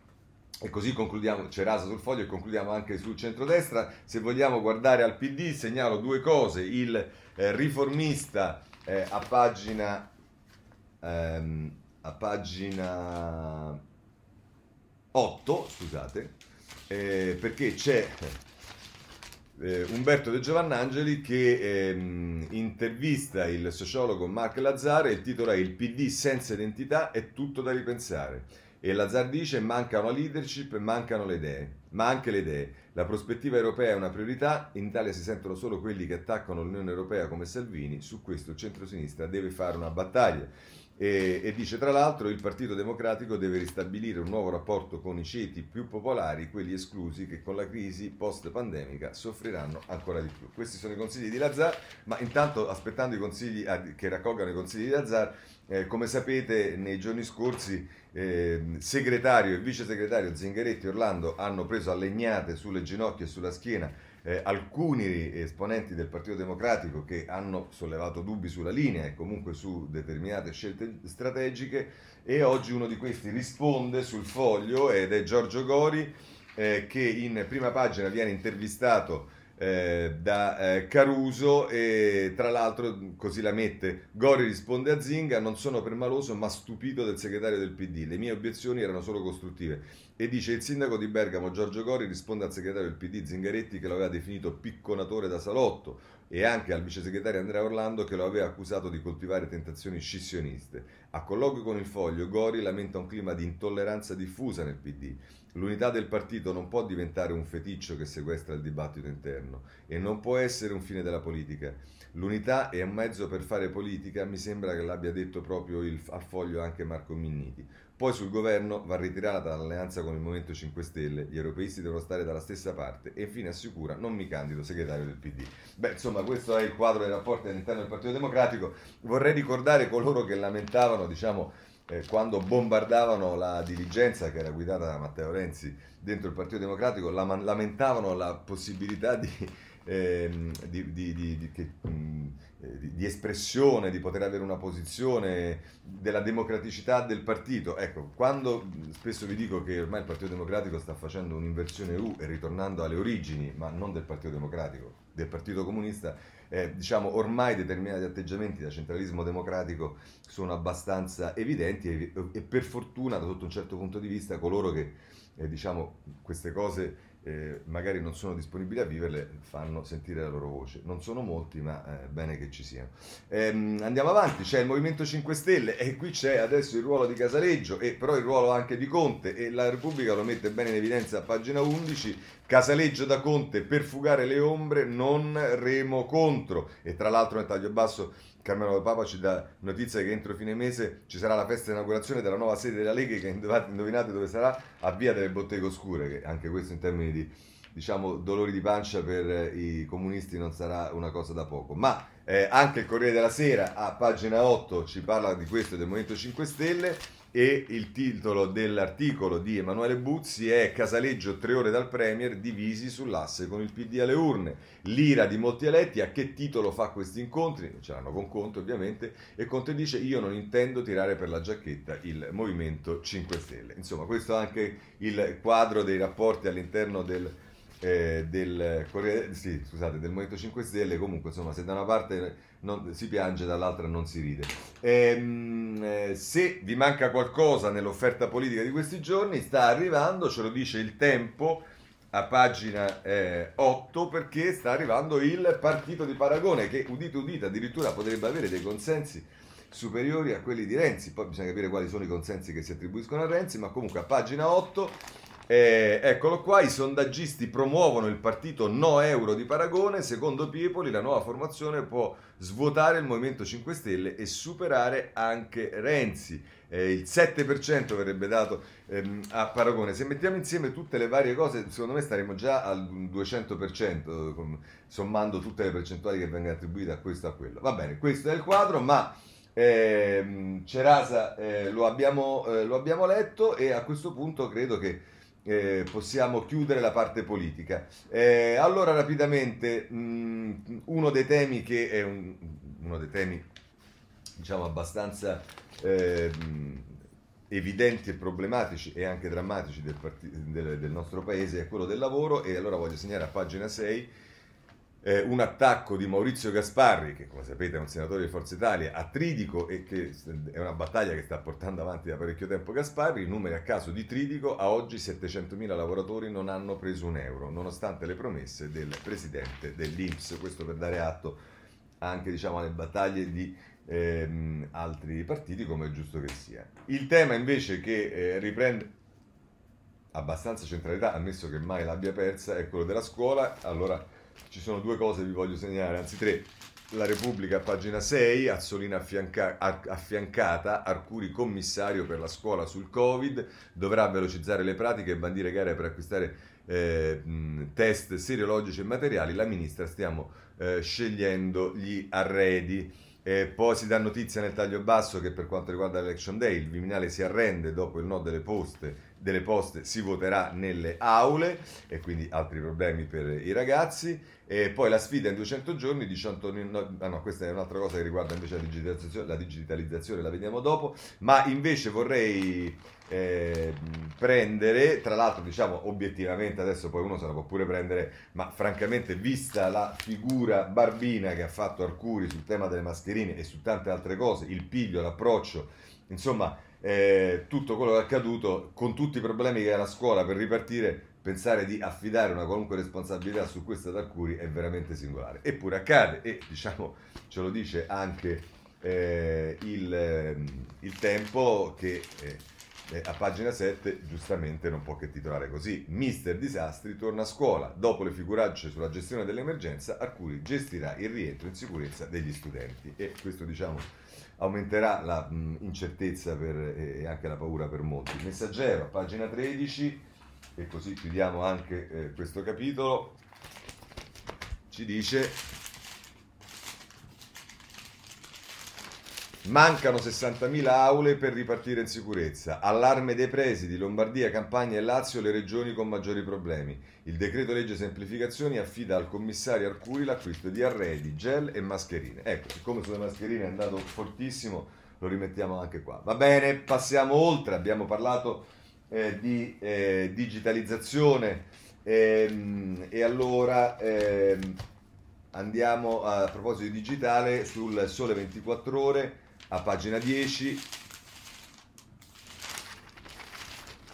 e così concludiamo, c'è rasa sul foglio e concludiamo anche sul centrodestra. Se vogliamo guardare al PD, segnalo due cose. Il eh, riformista eh, a pagina... Ehm, a pagina 8, scusate, eh, perché c'è eh, Umberto De Giovannangeli che ehm, intervista il sociologo Mark Lazzare, il titolo è Il PD senza identità è tutto da ripensare. E Lazzar dice mancano la leadership, mancano le idee, ma anche le idee. La prospettiva europea è una priorità, in Italia si sentono solo quelli che attaccano l'Unione Europea come Salvini, su questo il centro-sinistra deve fare una battaglia. E, e, dice tra l'altro il Partito Democratico deve ristabilire un nuovo rapporto con i ceti più popolari, quelli esclusi che con la crisi post-pandemica soffriranno ancora di più. Questi sono i consigli di Lazzar, ma intanto aspettando i consigli che raccolgano i consigli di Lazzar, eh, come sapete nei giorni scorsi eh, segretario e vice segretario Zingaretti e Orlando hanno preso a legnate sulle ginocchia e sulla schiena eh, alcuni esponenti del Partito Democratico che hanno sollevato dubbi sulla linea e comunque su determinate scelte strategiche e oggi uno di questi risponde sul foglio ed è Giorgio Gori eh, che in prima pagina viene intervistato eh, da eh, Caruso e tra l'altro così la mette. Gori risponde a Zinga non sono permaloso ma stupito del segretario del PD le mie obiezioni erano solo costruttive. E dice il sindaco di Bergamo Giorgio Gori risponde al segretario del PD Zingaretti che lo aveva definito picconatore da salotto e anche al vice segretario Andrea Orlando che lo aveva accusato di coltivare tentazioni scissioniste. A colloquio con il foglio, Gori lamenta un clima di intolleranza diffusa nel PD. L'unità del partito non può diventare un feticcio che sequestra il dibattito interno e non può essere un fine della politica. L'unità è un mezzo per fare politica, mi sembra che l'abbia detto proprio il, al foglio anche Marco Minniti. Poi sul governo va ritirata l'alleanza con il Movimento 5 Stelle, gli europeisti devono stare dalla stessa parte e infine assicura non mi candido segretario del PD. Beh, insomma, questo è il quadro dei rapporti all'interno del Partito Democratico. Vorrei ricordare coloro che lamentavano, diciamo, eh, quando bombardavano la diligenza che era guidata da Matteo Renzi dentro il Partito Democratico, la, lamentavano la possibilità di, eh, di, di, di che, mh, eh, di, espressione, di poter avere una posizione, della democraticità del partito. Ecco, quando spesso vi dico che ormai il Partito Democratico sta facendo un'inversione U e ritornando alle origini, ma non del Partito Democratico, del Partito Comunista, eh, diciamo ormai determinati atteggiamenti da centralismo democratico sono abbastanza evidenti e, e per fortuna da sotto un certo punto di vista coloro che eh, diciamo queste cose eh, magari non sono disponibili a viverle, fanno sentire la loro voce. Non sono molti, ma eh, bene che ci siano. Ehm, andiamo avanti, c'è il Movimento 5 Stelle e qui c'è adesso il ruolo di Casaleggio e però il ruolo anche di Conte e la Repubblica lo mette bene in evidenza a pagina 11. Casaleggio da Conte per fugare le ombre, non remo contro. E tra l'altro nel taglio basso Carmelo Papa ci dà notizia che entro fine mese ci sarà la festa inaugurazione della nuova sede della Lega che indovinate dove sarà? A Via delle Botteghe Oscure, che anche questo in termini di diciamo, dolori di pancia per i comunisti non sarà una cosa da poco. Ma eh, anche il Corriere della Sera a pagina 8 ci parla di questo del Movimento 5 Stelle e il titolo dell'articolo di Emanuele Buzzi è Casaleggio tre ore dal Premier divisi sull'asse con il PD alle urne. L'ira di molti eletti a che titolo fa questi incontri? Ce l'hanno con Conte ovviamente e Conte dice io non intendo tirare per la giacchetta il Movimento 5 Stelle. Insomma questo è anche il quadro dei rapporti all'interno del, eh, del, sì, scusate, del Movimento 5 Stelle. Comunque insomma se da una parte non, si piange, dall'altra non si ride. Ehm, eh, se vi manca qualcosa nell'offerta politica di questi giorni, sta arrivando, ce lo dice il tempo a pagina eh, 8 perché sta arrivando il partito di Paragone che udite udite addirittura potrebbe avere dei consensi superiori a quelli di Renzi, poi bisogna capire quali sono i consensi che si attribuiscono a Renzi, ma comunque a pagina 8 eh, eccolo qua, i sondaggisti promuovono il partito no euro di Paragone, secondo Piepoli la nuova formazione può svuotare il Movimento 5 Stelle e superare anche Renzi. Eh, il 7% verrebbe dato ehm, a Paragone. Se mettiamo insieme tutte le varie cose, secondo me staremo già al 200%, sommando tutte le percentuali che vengono attribuite a questo e a quello. Va bene, questo è il quadro, ma... Eh, Cerasa eh, lo, abbiamo, eh, lo abbiamo letto e a questo punto credo che eh, possiamo chiudere la parte politica. Eh, allora, rapidamente, mh, mm, uno dei temi che è un, uno dei temi, diciamo, abbastanza eh, evidenti e problematici e anche drammatici del, part- del, del nostro paese è quello del lavoro e allora voglio segnare a pagina 6 eh, un attacco di Maurizio Gasparri, che come sapete è un senatore di Forza Italia, a Tridico e che è una battaglia che sta portando avanti da parecchio tempo Gasparri, i numeri a caso di Tridico, a oggi 700.000 lavoratori non hanno preso un euro, nonostante le promesse del presidente dell'Inps, questo per dare atto anche diciamo, alle battaglie di ehm, altri partiti, come è giusto che sia. Il tema invece che eh, riprende abbastanza centralità, ammesso che mai l'abbia persa, è quello della scuola, allora ci sono due cose che vi voglio segnalare, anzi tre. La Repubblica, pagina 6, Azzolina affianca, affiancata, Arcuri commissario per la scuola sul Covid, dovrà velocizzare le pratiche e bandire gare per acquistare eh, test seriologici e materiali. La ministra stiamo eh, scegliendo gli arredi. E poi si dà notizia nel taglio basso che per quanto riguarda l'Election Day il Viminale si arrende dopo il no delle poste delle poste si voterà nelle aule e quindi altri problemi per i ragazzi. E poi la sfida in 200 giorni, 18, no, ah no, questa è un'altra cosa che riguarda invece la digitalizzazione, la digitalizzazione, la vediamo dopo, ma invece vorrei eh, prendere, tra l'altro diciamo obiettivamente, adesso poi uno se la può pure prendere, ma francamente vista la figura barbina che ha fatto Arcuri sul tema delle mascherine e su tante altre cose, il piglio, l'approccio, insomma eh, tutto quello che è accaduto, con tutti i problemi che ha la scuola per ripartire, pensare di affidare una qualunque responsabilità su questa ad Arcuri è veramente singolare. Eppure accade e diciamo ce lo dice anche eh, il, ehm, il, tempo che eh, a pagina 7 giustamente non può che titolare così. Mister Disastri torna a scuola. Dopo le figuracce sulla gestione dell'emergenza, Arcuri gestirà il rientro in sicurezza degli studenti. E questo diciamo aumenterà la mh, incertezza per, e anche la paura per molti. Messaggero, pagina 13, e così chiudiamo anche eh, questo capitolo, ci dice Mancano 60.000 aule per ripartire in sicurezza. Allarme dei presidi, Lombardia, Campania e Lazio le regioni con maggiori problemi. Il decreto legge semplificazioni affida al commissario Arcuri l'acquisto di arredi, gel e mascherine. Ecco, siccome sulle mascherine è andato fortissimo, lo rimettiamo anche qua. Va bene, passiamo oltre. Abbiamo parlato eh, di eh, digitalizzazione ehm, e allora ehm, andiamo a, a proposito di digitale sul Sole 24 ore a pagina 10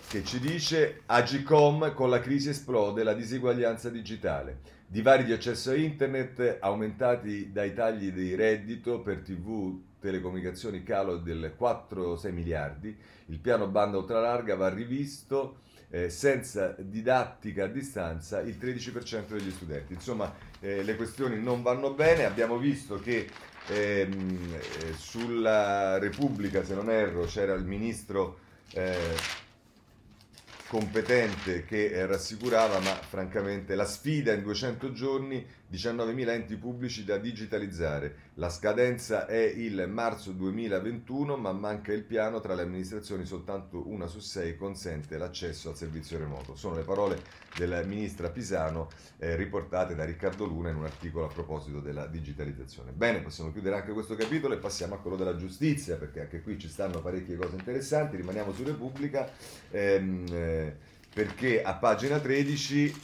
che ci dice Agicom con la crisi esplode la diseguaglianza digitale. Divari di accesso a internet aumentati dai tagli di reddito per tv, telecomunicazioni calo del 4-6 miliardi. Il piano banda ultralarga va rivisto. Eh, senza didattica a distanza il 13% degli studenti. Insomma, eh, le questioni non vanno bene. Abbiamo visto che ehm, eh, sulla Repubblica, se non erro, c'era il ministro eh, competente che rassicurava, ma francamente la sfida in 200 giorni 19.000 enti pubblici da digitalizzare. La scadenza è il marzo 2021, ma manca il piano tra le amministrazioni, soltanto una su sei consente l'accesso al servizio remoto. Sono le parole del ministra Pisano eh, riportate da Riccardo Luna in un articolo a proposito della digitalizzazione. Bene, possiamo chiudere anche questo capitolo e passiamo a quello della giustizia, perché anche qui ci stanno parecchie cose interessanti. Rimaniamo su Repubblica, ehm, eh, perché a pagina 13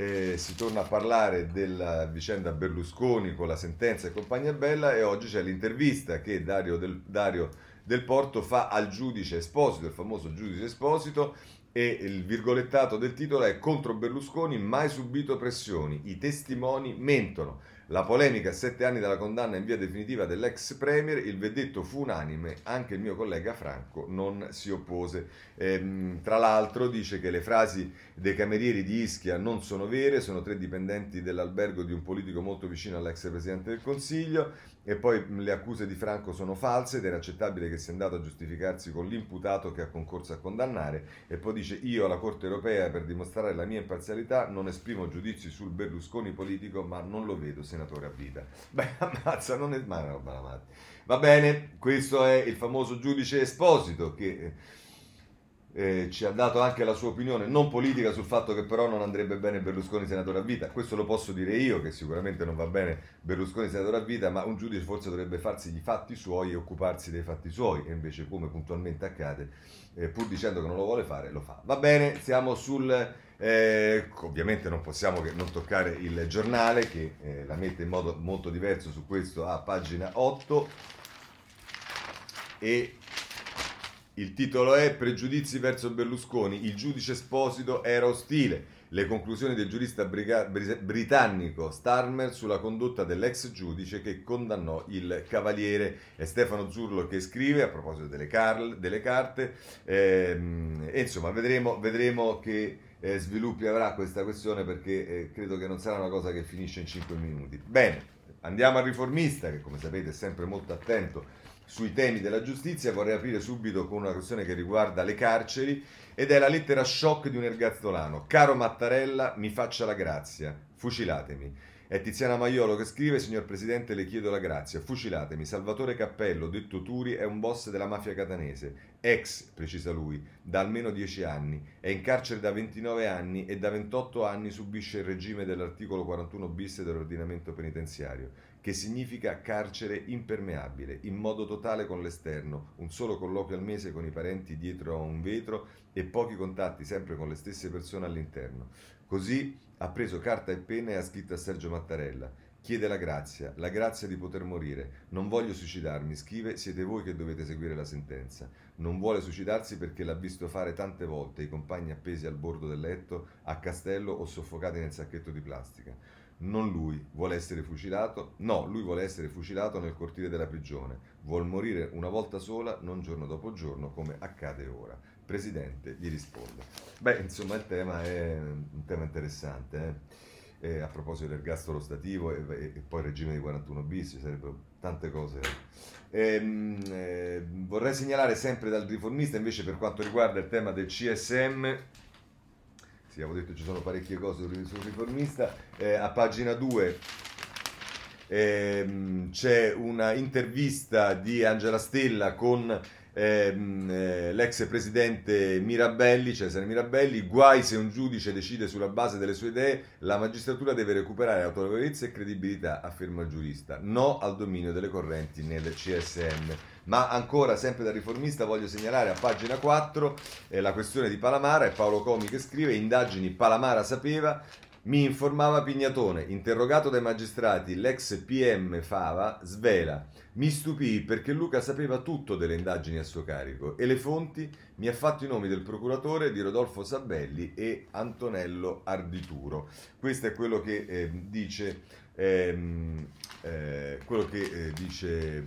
eh, si torna a parlare della vicenda Berlusconi con la sentenza e compagnia bella e oggi c'è l'intervista che Dario del, Dario del Porto fa al giudice Esposito, il famoso giudice Esposito, e il virgolettato del titolo è contro Berlusconi mai subito pressioni, i testimoni mentono. La polemica a sette anni dalla condanna in via definitiva dell'ex premier, il vedetto fu unanime, anche il mio collega Franco non si oppose. Ehm, tra l'altro dice che le frasi dei camerieri di Ischia non sono vere, sono tre dipendenti dell'albergo di un politico molto vicino all'ex presidente del Consiglio e poi le accuse di Franco sono false ed è inaccettabile che sia andato a giustificarsi con l'imputato che ha concorso a condannare e poi dice io alla Corte europea per dimostrare la mia imparzialità non esprimo giudizi sul Berlusconi politico ma non lo vedo senatore a vita. *laughs* Beh, ammazza, non è ma roba la madre. Va bene, questo è il famoso giudice Esposito che eh, ci ha dato anche la sua opinione non politica sul fatto che però non andrebbe bene Berlusconi senatore a vita. Questo lo posso dire io, che sicuramente non va bene Berlusconi senatore a vita, ma un giudice forse dovrebbe farsi i fatti suoi e occuparsi dei fatti suoi, e invece come puntualmente accade, eh, pur dicendo che non lo vuole fare, lo fa. Va bene, siamo sul... Eh, ovviamente non possiamo che non toccare il giornale che eh, la mette in modo molto diverso su questo a pagina 8 e il titolo è Pregiudizi verso Berlusconi. Il giudice Esposito era ostile. Le conclusioni del giurista briga- britannico Starmer sulla condotta dell'ex giudice che condannò il cavaliere. È Stefano Zurlo che scrive a proposito delle, car- delle carte. Ehm, e insomma, vedremo, vedremo che eh, sviluppi avrà questa questione perché eh, credo che non sarà una cosa che finisce in 5 minuti. Bene, andiamo al riformista che come sapete è sempre molto attento sui temi della giustizia, vorrei aprire subito con una questione che riguarda le carceri ed è la lettera shock di un ergazzolano. Caro Mattarella, mi faccia la grazia, fucilatemi. È Tiziana Maiolo che scrive, signor Presidente le chiedo la grazia, fucilatemi, Salvatore Cappello, detto Turi, è un boss della mafia catanese, ex, precisa lui, da almeno 10 anni, è in carcere da 29 anni e da 28 anni subisce il regime dell'articolo 41 bis dell'ordinamento penitenziario, che significa carcere impermeabile, in modo totale con l'esterno, un solo colloquio al mese con i parenti dietro a un vetro e pochi contatti sempre con le stesse persone all'interno. Così ha preso carta e penna e ha scritto a Sergio Mattarella. Chiede la grazia, la grazia di poter morire. Non voglio suicidarmi, scrive, siete voi che dovete seguire la sentenza. Non vuole suicidarsi perché l'ha visto fare tante volte i compagni appesi al bordo del letto, a castello o soffocati nel sacchetto di plastica. Non lui vuole essere fucilato, no, lui vuole essere fucilato nel cortile della prigione. Vuol morire una volta sola, non giorno dopo giorno, come accade ora. Presidente gli risponde. Beh, insomma, il tema è un tema interessante. Eh? Eh, a proposito del gastro stativo e, e, e, poi regime di 41 bis, ci sarebbero tante cose. Ehm, eh, vorrei segnalare sempre dal riformista, invece, per quanto riguarda il tema del CSM, avevo detto ci sono parecchie cose sul riformista, eh, a pagina 2 ehm, c'è una intervista di Angela Stella con ehm, eh, l'ex presidente Mirabelli, Cesare Mirabelli, guai se un giudice decide sulla base delle sue idee, la magistratura deve recuperare autorevolezza e credibilità, afferma il giurista. No al dominio delle correnti nel CSM. Ma ancora, sempre da riformista, voglio segnalare a pagina 4 eh, la questione di Palamara, è Paolo Comi che scrive, indagini Palamara sapeva, mi informava Pignatone, interrogato dai magistrati, l'ex PM Fava svela. Mi stupì perché Luca sapeva tutto delle indagini a suo carico e le fonti mi ha fatto i nomi del procuratore di Rodolfo Sabelli e Antonello Ardituro. Questo è quello che eh, dice, ehm, eh, quello che, eh, dice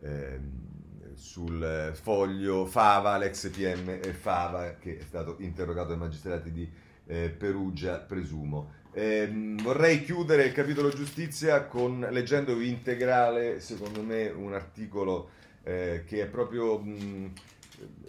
ehm, sul foglio Fava, l'ex PM Fava, che è stato interrogato dai magistrati di eh, Perugia, presumo. Eh, vorrei chiudere il capitolo giustizia con, leggendovi integrale, secondo me, un articolo eh, che è proprio... Mh,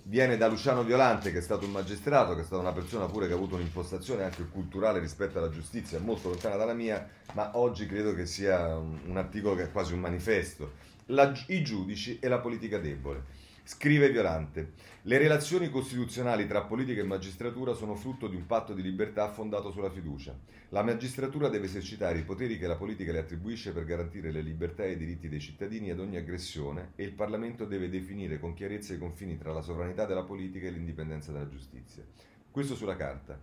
viene da Luciano Violante, che è stato un magistrato, che è stata una persona pure che ha avuto un'impostazione anche culturale rispetto alla giustizia, molto lontana dalla mia, ma oggi credo che sia un, un articolo che è quasi un manifesto. La, I giudici e la politica debole. Scrive Violante, le relazioni costituzionali tra politica e magistratura sono frutto di un patto di libertà fondato sulla fiducia. La magistratura deve esercitare i poteri che la politica le attribuisce per garantire le libertà e i diritti dei cittadini ad ogni aggressione e il Parlamento deve definire con chiarezza i confini tra la sovranità della politica e l'indipendenza della giustizia. Questo sulla carta.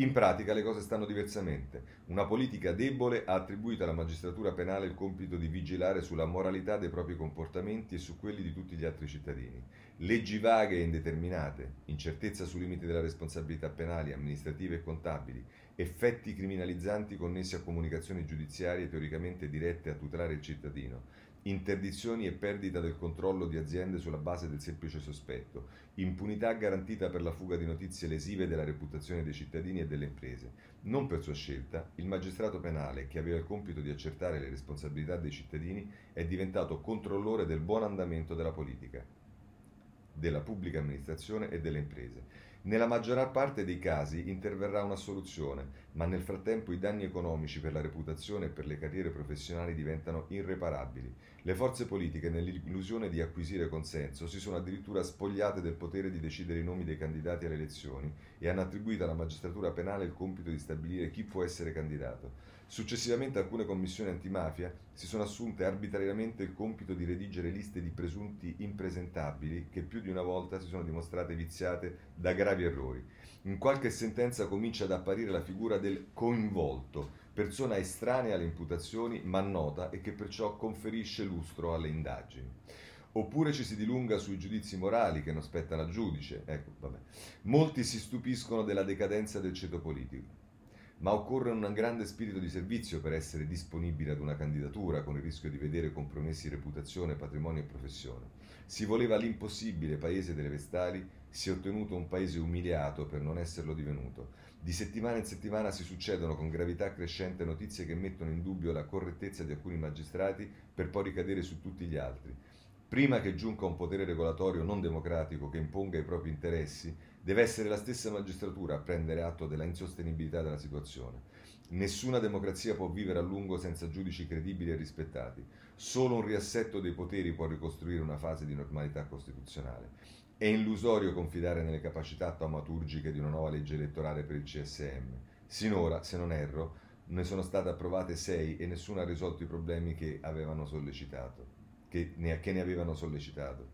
In pratica le cose stanno diversamente. Una politica debole ha attribuito alla magistratura penale il compito di vigilare sulla moralità dei propri comportamenti e su quelli di tutti gli altri cittadini. Leggi vaghe e indeterminate, incertezza sui limiti della responsabilità penali, amministrative e contabili, effetti criminalizzanti connessi a comunicazioni giudiziarie teoricamente dirette a tutelare il cittadino, interdizioni e perdita del controllo di aziende sulla base del semplice sospetto, impunità garantita per la fuga di notizie lesive della reputazione dei cittadini e delle imprese. Non per sua scelta, il magistrato penale, che aveva il compito di accertare le responsabilità dei cittadini, è diventato controllore del buon andamento della politica, della pubblica amministrazione e delle imprese. Nella maggior parte dei casi interverrà una soluzione, ma nel frattempo i danni economici per la reputazione e per le carriere professionali diventano irreparabili. Le forze politiche, nell'illusione di acquisire consenso, si sono addirittura spogliate del potere di decidere i nomi dei candidati alle elezioni e hanno attribuito alla magistratura penale il compito di stabilire chi può essere candidato. Successivamente alcune commissioni antimafia si sono assunte arbitrariamente il compito di redigere liste di presunti impresentabili che più di una volta si sono dimostrate viziate da gravi errori. In qualche sentenza comincia ad apparire la figura del coinvolto, persona estranea alle imputazioni ma nota e che perciò conferisce lustro alle indagini. Oppure ci si dilunga sui giudizi morali che non spettano al giudice. Ecco, Molti si stupiscono della decadenza del ceto politico ma occorre un grande spirito di servizio per essere disponibile ad una candidatura con il rischio di vedere compromessi reputazione, patrimonio e professione. Si voleva l'impossibile paese delle vestali, si è ottenuto un paese umiliato per non esserlo divenuto. Di settimana in settimana si succedono con gravità crescente notizie che mettono in dubbio la correttezza di alcuni magistrati per poi ricadere su tutti gli altri. Prima che giunca un potere regolatorio non democratico che imponga i propri interessi, Deve essere la stessa magistratura a prendere atto della insostenibilità della situazione. Nessuna democrazia può vivere a lungo senza giudici credibili e rispettati. Solo un riassetto dei poteri può ricostruire una fase di normalità costituzionale. È illusorio confidare nelle capacità taumaturgiche di una nuova legge elettorale per il CSM. Sinora, se non erro, ne sono state approvate sei e nessuno ha risolto i problemi che avevano sollecitato, che ne, che ne avevano sollecitato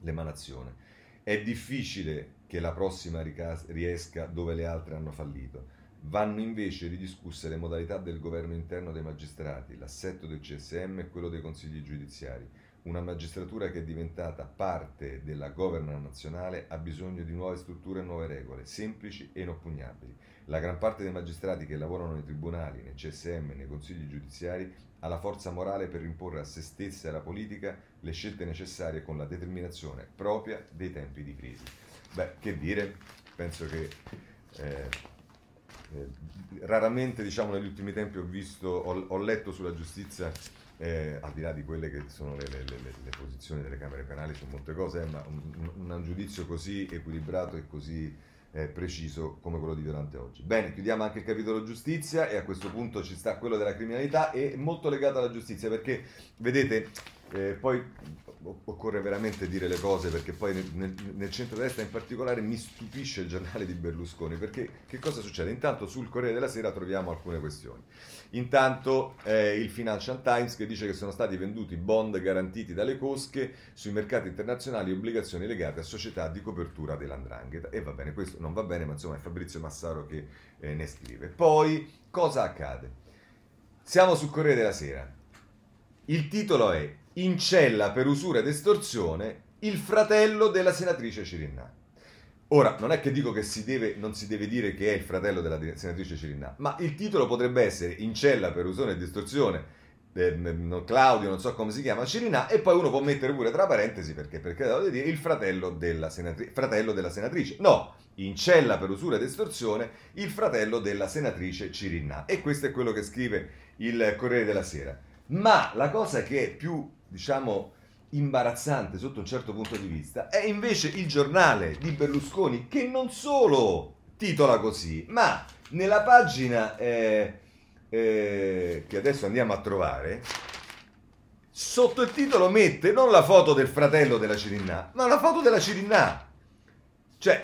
l'emanazione. È difficile che la prossima riesca dove le altre hanno fallito. Vanno invece ridiscusse le modalità del governo interno dei magistrati, l'assetto del CSM e quello dei consigli giudiziari. Una magistratura che è diventata parte della governance nazionale ha bisogno di nuove strutture e nuove regole, semplici e inoppugnabili. La gran parte dei magistrati che lavorano nei tribunali, nei CSM e nei consigli giudiziari ha la forza morale per imporre a se stessa e alla politica le scelte necessarie con la determinazione propria dei tempi di crisi. Beh, che dire, penso che eh, eh, raramente diciamo, negli ultimi tempi ho, visto, ho, ho letto sulla giustizia, eh, al di là di quelle che sono le, le, le, le posizioni delle Camere Penali su molte cose, ma un, un, un giudizio così equilibrato e così eh, preciso come quello di Violante oggi. Bene, chiudiamo anche il capitolo giustizia e a questo punto ci sta quello della criminalità e molto legato alla giustizia perché vedete eh, poi occorre veramente dire le cose perché poi nel, nel centro-destra in particolare mi stupisce il giornale di Berlusconi perché che cosa succede? Intanto sul Corriere della Sera troviamo alcune questioni. Intanto eh, il Financial Times che dice che sono stati venduti bond garantiti dalle cosche sui mercati internazionali e obbligazioni legate a società di copertura dell'andrangheta. E va bene, questo non va bene, ma insomma è Fabrizio Massaro che eh, ne scrive. Poi cosa accade? Siamo sul Corriere della Sera. Il titolo è In cella per usura ed estorsione il fratello della senatrice Cirinna. Ora, non è che dico che si deve, non si deve dire che è il fratello della senatrice Cirinà, ma il titolo potrebbe essere In cella per usone e distorsione eh, Claudio, non so come si chiama, Cirinà, e poi uno può mettere pure tra parentesi, perché, perché devo dire, il fratello della, senatri- fratello della senatrice. No, in cella per usura ed estorsione, il fratello della senatrice Cirinà. E questo è quello che scrive il Corriere della Sera. Ma la cosa che è più, diciamo, imbarazzante sotto un certo punto di vista è invece il giornale di Berlusconi che non solo titola così, ma nella pagina eh, eh, che adesso andiamo a trovare, sotto il titolo mette non la foto del fratello della Cirinà, ma la foto della Cirinà. Cioè,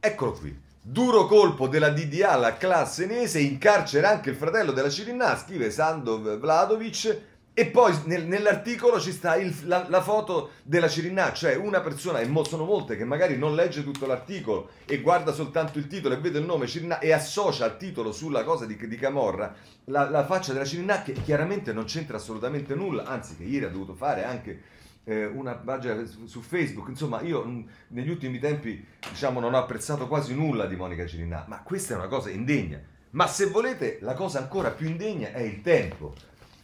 eccolo qui. Duro colpo della DDA alla classe nese, incarcera anche il fratello della Cirinà, scrive Sandov Vladovic. E poi nel, nell'articolo ci sta il, la, la, foto della Cirinà, cioè una persona, e sono molte, che magari non legge tutto l'articolo e guarda soltanto il titolo e vede il nome Cirinà e associa al titolo sulla cosa di, di Camorra la, la, faccia della Cirinà che chiaramente non c'entra assolutamente nulla, anzi che ieri ha dovuto fare anche eh, una pagina su, Facebook. Insomma, io mh, negli ultimi tempi diciamo, non ho apprezzato quasi nulla di Monica Cirinà, ma questa è una cosa indegna. Ma se volete, la cosa ancora più indegna è il tempo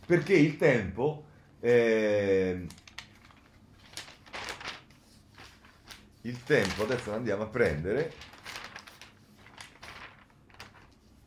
perché il tempo eh, il tempo adesso lo andiamo a prendere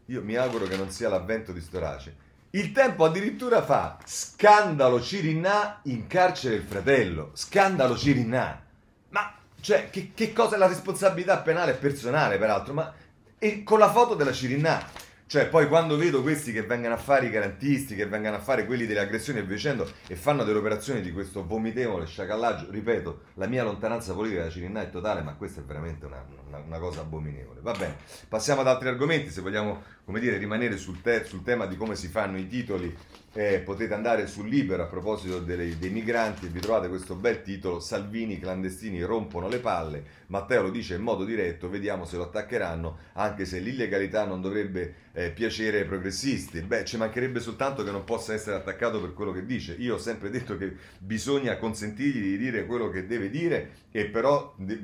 io mi auguro che non sia l'avvento di Storace il tempo addirittura fa scandalo Cirinà in carcere il fratello. Scandalo Cirinà ma cioè che, che cosa è la responsabilità penale personale peraltro? Ma e con la foto della Cirinà cioè, poi quando vedo questi che vengono a fare i garantisti, che vengono a fare quelli delle aggressioni e via dicendo, e fanno delle operazioni di questo vomitevole sciacallaggio, ripeto, la mia lontananza politica da Cirinà è totale, ma questa è veramente una, una, una, cosa abominevole. Va bene, passiamo ad altri argomenti, se vogliamo, come dire, rimanere sul, te- sul tema di come si fanno i titoli eh, potete andare sul Libero a proposito dei, dei migranti e vi trovate questo bel titolo Salvini clandestini rompono le palle. Matteo lo dice in modo diretto vediamo se lo attaccheranno anche se l'illegalità non dovrebbe eh, piacere ai progressisti. Beh ci mancherebbe soltanto che non possa essere attaccato per quello che dice. Io ho sempre detto che bisogna consentirgli di dire quello che deve dire e però de-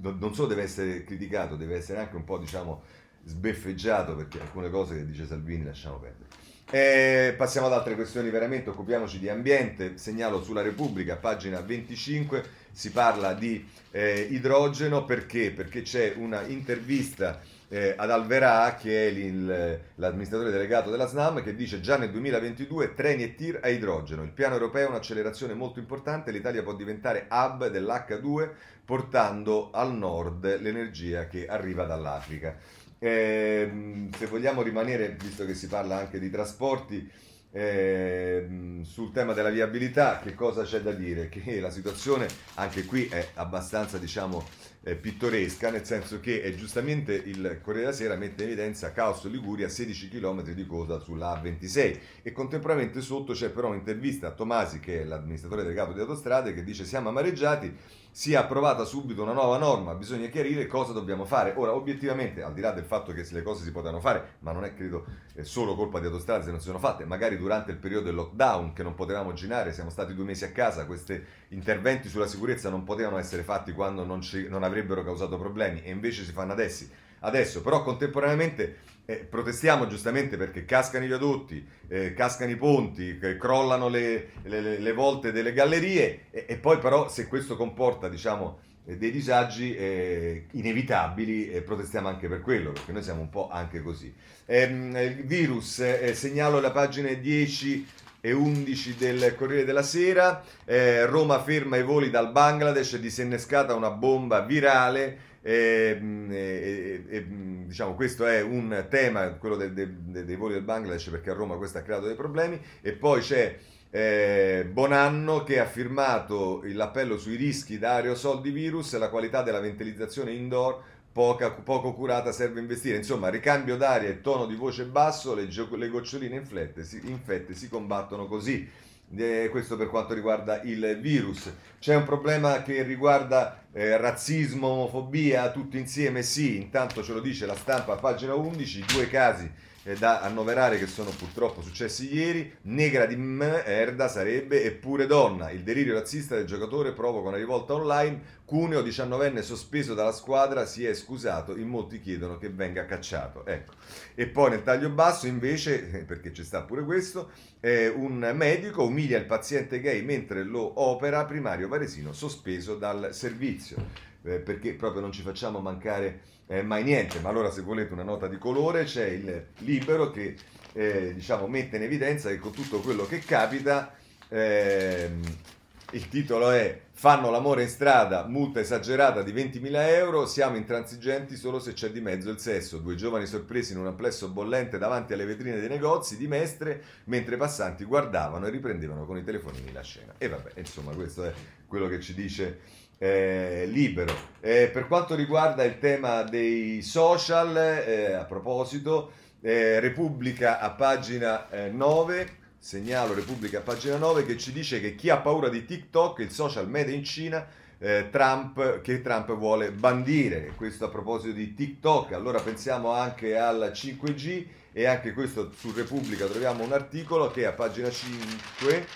non solo deve essere criticato deve essere anche un po' diciamo sbeffeggiato perché alcune cose che dice Salvini lasciamo perdere eh, passiamo ad altre questioni, veramente occupiamoci di ambiente. Segnalo sulla Repubblica, pagina 25, si parla di eh, idrogeno perché? Perché c'è una intervista eh, ad Alverà, che è il, l'amministratore delegato della SNAM, che dice già nel 2022 treni e tir a idrogeno. Il piano europeo è un'accelerazione molto importante, l'Italia può diventare hub dell'H2 portando al nord l'energia che arriva dall'Africa. Eh, se vogliamo rimanere, visto che si parla anche di trasporti, eh, sul tema della viabilità, che cosa c'è da dire? Che la situazione anche qui è abbastanza, diciamo, eh, pittoresca, nel senso che eh, giustamente il Corriere della Sera mette in evidenza Caos Liguria 16 km di coda sulla A26 e contemporaneamente sotto c'è però un'intervista a Tomasi che è l'amministratore delegato di autostrade che dice siamo amareggiati sia approvata subito una nuova norma, bisogna chiarire cosa dobbiamo fare. Ora, obiettivamente, al di là del fatto che le cose si potevano fare, ma non è credo è solo colpa di autostrade se non si sono fatte, magari durante il periodo del lockdown che non potevamo girare, siamo stati due mesi a casa, questi interventi sulla sicurezza non potevano essere fatti quando non, ci, non avrebbero causato problemi e invece si fanno adesso. adesso. Però contemporaneamente eh, protestiamo giustamente perché cascano i viadotti, eh, cascano i ponti, crollano le, le, le, volte delle gallerie e, e, poi però se questo comporta diciamo, eh, dei disagi eh, inevitabili eh, protestiamo anche per quello perché noi siamo un po' anche così. Ehm, il virus, eh, segnalo la pagina 10 e 11 del Corriere della Sera, Roma ferma i voli dal Bangladesh, disinnescata una bomba virale e, e, e, diciamo, questo è un tema, quello de, de, dei voli del Bangladesh, perché a Roma questo ha creato dei problemi. E poi c'è eh, Bonanno che ha firmato l'appello sui rischi da aerosol di virus e la qualità della ventilizzazione indoor poca, poco curata serve investire. Insomma, ricambio d'aria e tono di voce basso, le, le goccioline infette si, infette si combattono così eh, questo per quanto riguarda il virus. C'è un problema che riguarda eh, razzismo, omofobia, tutto insieme? Sì, intanto ce lo dice la stampa pagina 11, due casi eh, da annoverare che sono purtroppo successi ieri. Negra di merda sarebbe eppure donna. Il delirio razzista del giocatore provoca una rivolta online. Cuneo, 19enne sospeso dalla squadra, si è scusato. In molti chiedono che venga cacciato. Ecco. E poi nel taglio basso, invece, eh, perché ci sta pure questo, eh, un medico umilia il paziente gay mentre lo opera, primario varesino sospeso dal servizio. Eh, perché proprio non ci facciamo mancare eh, mai niente. Ma allora, se volete una nota di colore, c'è il libero che eh, diciamo, mette in evidenza che con tutto quello che capita, ehm, il titolo è Fanno l'amore in strada, multa esagerata di 20.000 euro, siamo intransigenti solo se c'è di mezzo il sesso. Due giovani sorpresi in un amplesso bollente davanti alle vetrine dei negozi di Mestre, mentre i passanti guardavano e riprendevano con i telefonini la scena. E vabbè, insomma, questo è quello che ci dice eh, libero. Eh, per quanto riguarda il tema dei social, eh, a proposito, eh, Repubblica a pagina 9, eh, segnalo Repubblica a pagina 9 che ci dice che chi ha paura di TikTok, il social media in Cina, eh, Trump, che Trump vuole bandire. Questo a proposito di TikTok, allora pensiamo anche al 5G e anche questo su Repubblica troviamo un articolo che a pagina 5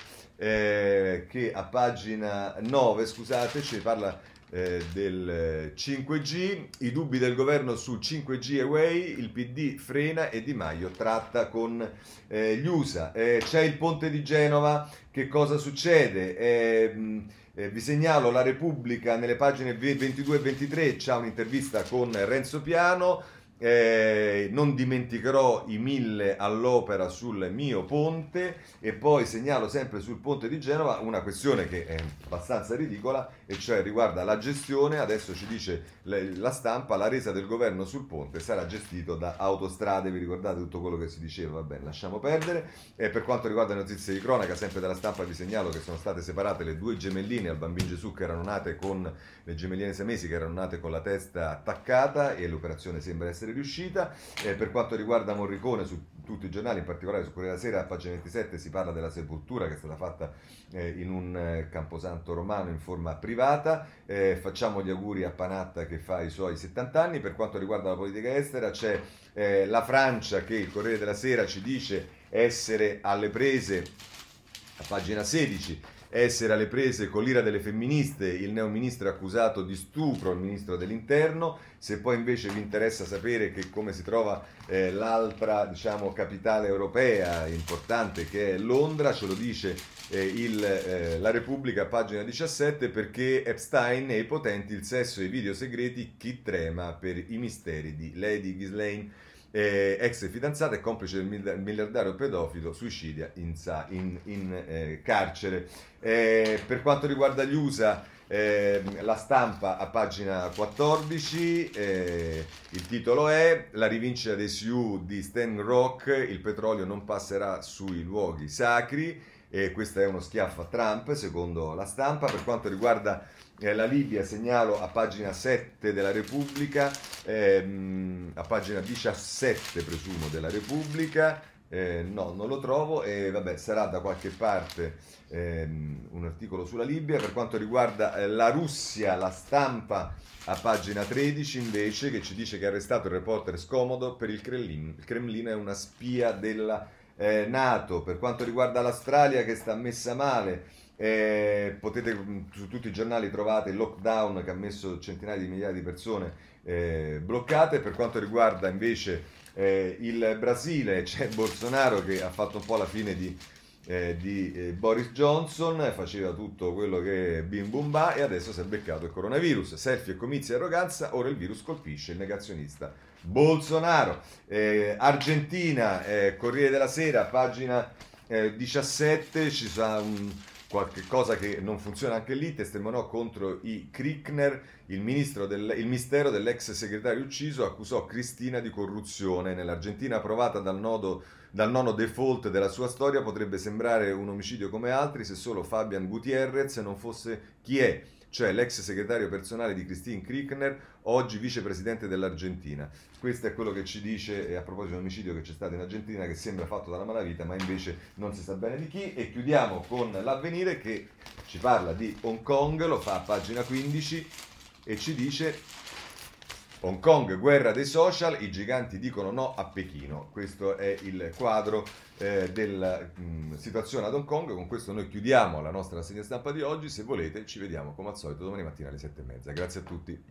eh, che a pagina 9, scusate, ci parla eh, del 5G, i dubbi del governo sul 5G Away, il PD frena e Di Maio tratta con eh, gli USA. Eh, c'è il ponte di Genova, che cosa succede? Eh, eh, vi segnalo la Repubblica nelle pagine 22 e 23, c'è un'intervista con Renzo Piano. Eh, non dimenticherò i mille all'opera sul mio ponte e poi segnalo sempre sul ponte di Genova una questione che è abbastanza ridicola e cioè riguarda la gestione, adesso ci dice la stampa, la resa del governo sul ponte sarà gestito da autostrade, vi ricordate tutto quello che si diceva, va lasciamo perdere. E per quanto riguarda le notizie di cronaca, sempre dalla stampa vi segnalo che sono state separate le due gemelline. Al bambino Gesù che erano nate con le gemelline semesi che erano nate con la testa attaccata e l'operazione sembra essere essere riuscita. Eh, per quanto riguarda Morricone, su tutti i giornali, in particolare su Corriere della Sera, a pagina 27 si parla della sepoltura che è stata fatta eh, in un eh, camposanto romano in forma privata. Eh, facciamo gli auguri a Panatta che fa i suoi 70 anni. Per quanto riguarda la politica estera, c'è eh, la Francia che il Corriere della Sera ci dice essere alle prese, a pagina 16 essere alle prese con l'ira delle femministe, il neoministro è accusato di stupro, il ministro dell'interno, se poi invece vi interessa sapere che come si trova eh, l'altra diciamo, capitale europea importante che è Londra, ce lo dice eh, il, eh, la Repubblica, pagina 17, perché Epstein e i potenti, il sesso e i video segreti, chi trema per i misteri di Lady Ghislaine eh, ex fidanzata e complice del miliardario pedofilo, suicidia in, in, in eh, carcere. Eh, per quanto riguarda gli USA, eh, la stampa a pagina 14, eh, il titolo è La rivincita dei Sioux di Stan Rock, il petrolio non passerà sui luoghi sacri e questo è uno schiaffo a Trump, secondo la stampa. Per quanto riguarda eh, la Libia, segnalo a pagina 7 della Repubblica, ehm, a pagina 17 presumo della Repubblica, eh, no, non lo trovo e vabbè, sarà da qualche parte ehm, un articolo sulla Libia. Per quanto riguarda eh, la Russia, la stampa a pagina 13 invece che ci dice che ha arrestato il reporter scomodo per il Cremlino. Il Cremlino è una spia della eh, Nato. Per quanto riguarda l'Australia che sta messa male, eh, potete su tutti i giornali trovate il lockdown che ha messo centinaia di migliaia di persone eh, bloccate. Per quanto riguarda invece eh, il Brasile *laughs* c'è Bolsonaro che ha fatto un po' la fine di, eh, di eh, Boris Johnson, faceva tutto quello che bim bum ba e adesso si è beccato il coronavirus. Selfie comizi e arroganza, ora il virus colpisce il negazionista Bolsonaro. Eh, Argentina, eh, Corriere della Sera, pagina 17, eh, ci sarà un qualche cosa che non funziona anche lì, testimoniò contro i Krickner, il, del, il mistero dell'ex segretario ucciso accusò Cristina di corruzione. Nell'Argentina approvata dal, nodo, dal nono default della sua storia potrebbe sembrare un omicidio come altri se solo Fabian Gutierrez non fosse chi è cioè l'ex segretario personale di Christine Krickner, oggi vicepresidente dell'Argentina. Questo è quello che ci dice a proposito dell'omicidio che c'è stato in Argentina, che sembra fatto dalla malavita, ma invece non si sa bene di chi. E chiudiamo con l'avvenire che ci parla di Hong Kong, lo fa a pagina 15 e ci dice Hong Kong, guerra dei social, i giganti dicono no a Pechino. Questo è il quadro eh, della mh, mm, situazione ad Hong Kong. Con questo noi chiudiamo la nostra rassegna stampa di oggi. Se volete ci vediamo come al solito domani mattina alle sette e mezza. Grazie a tutti.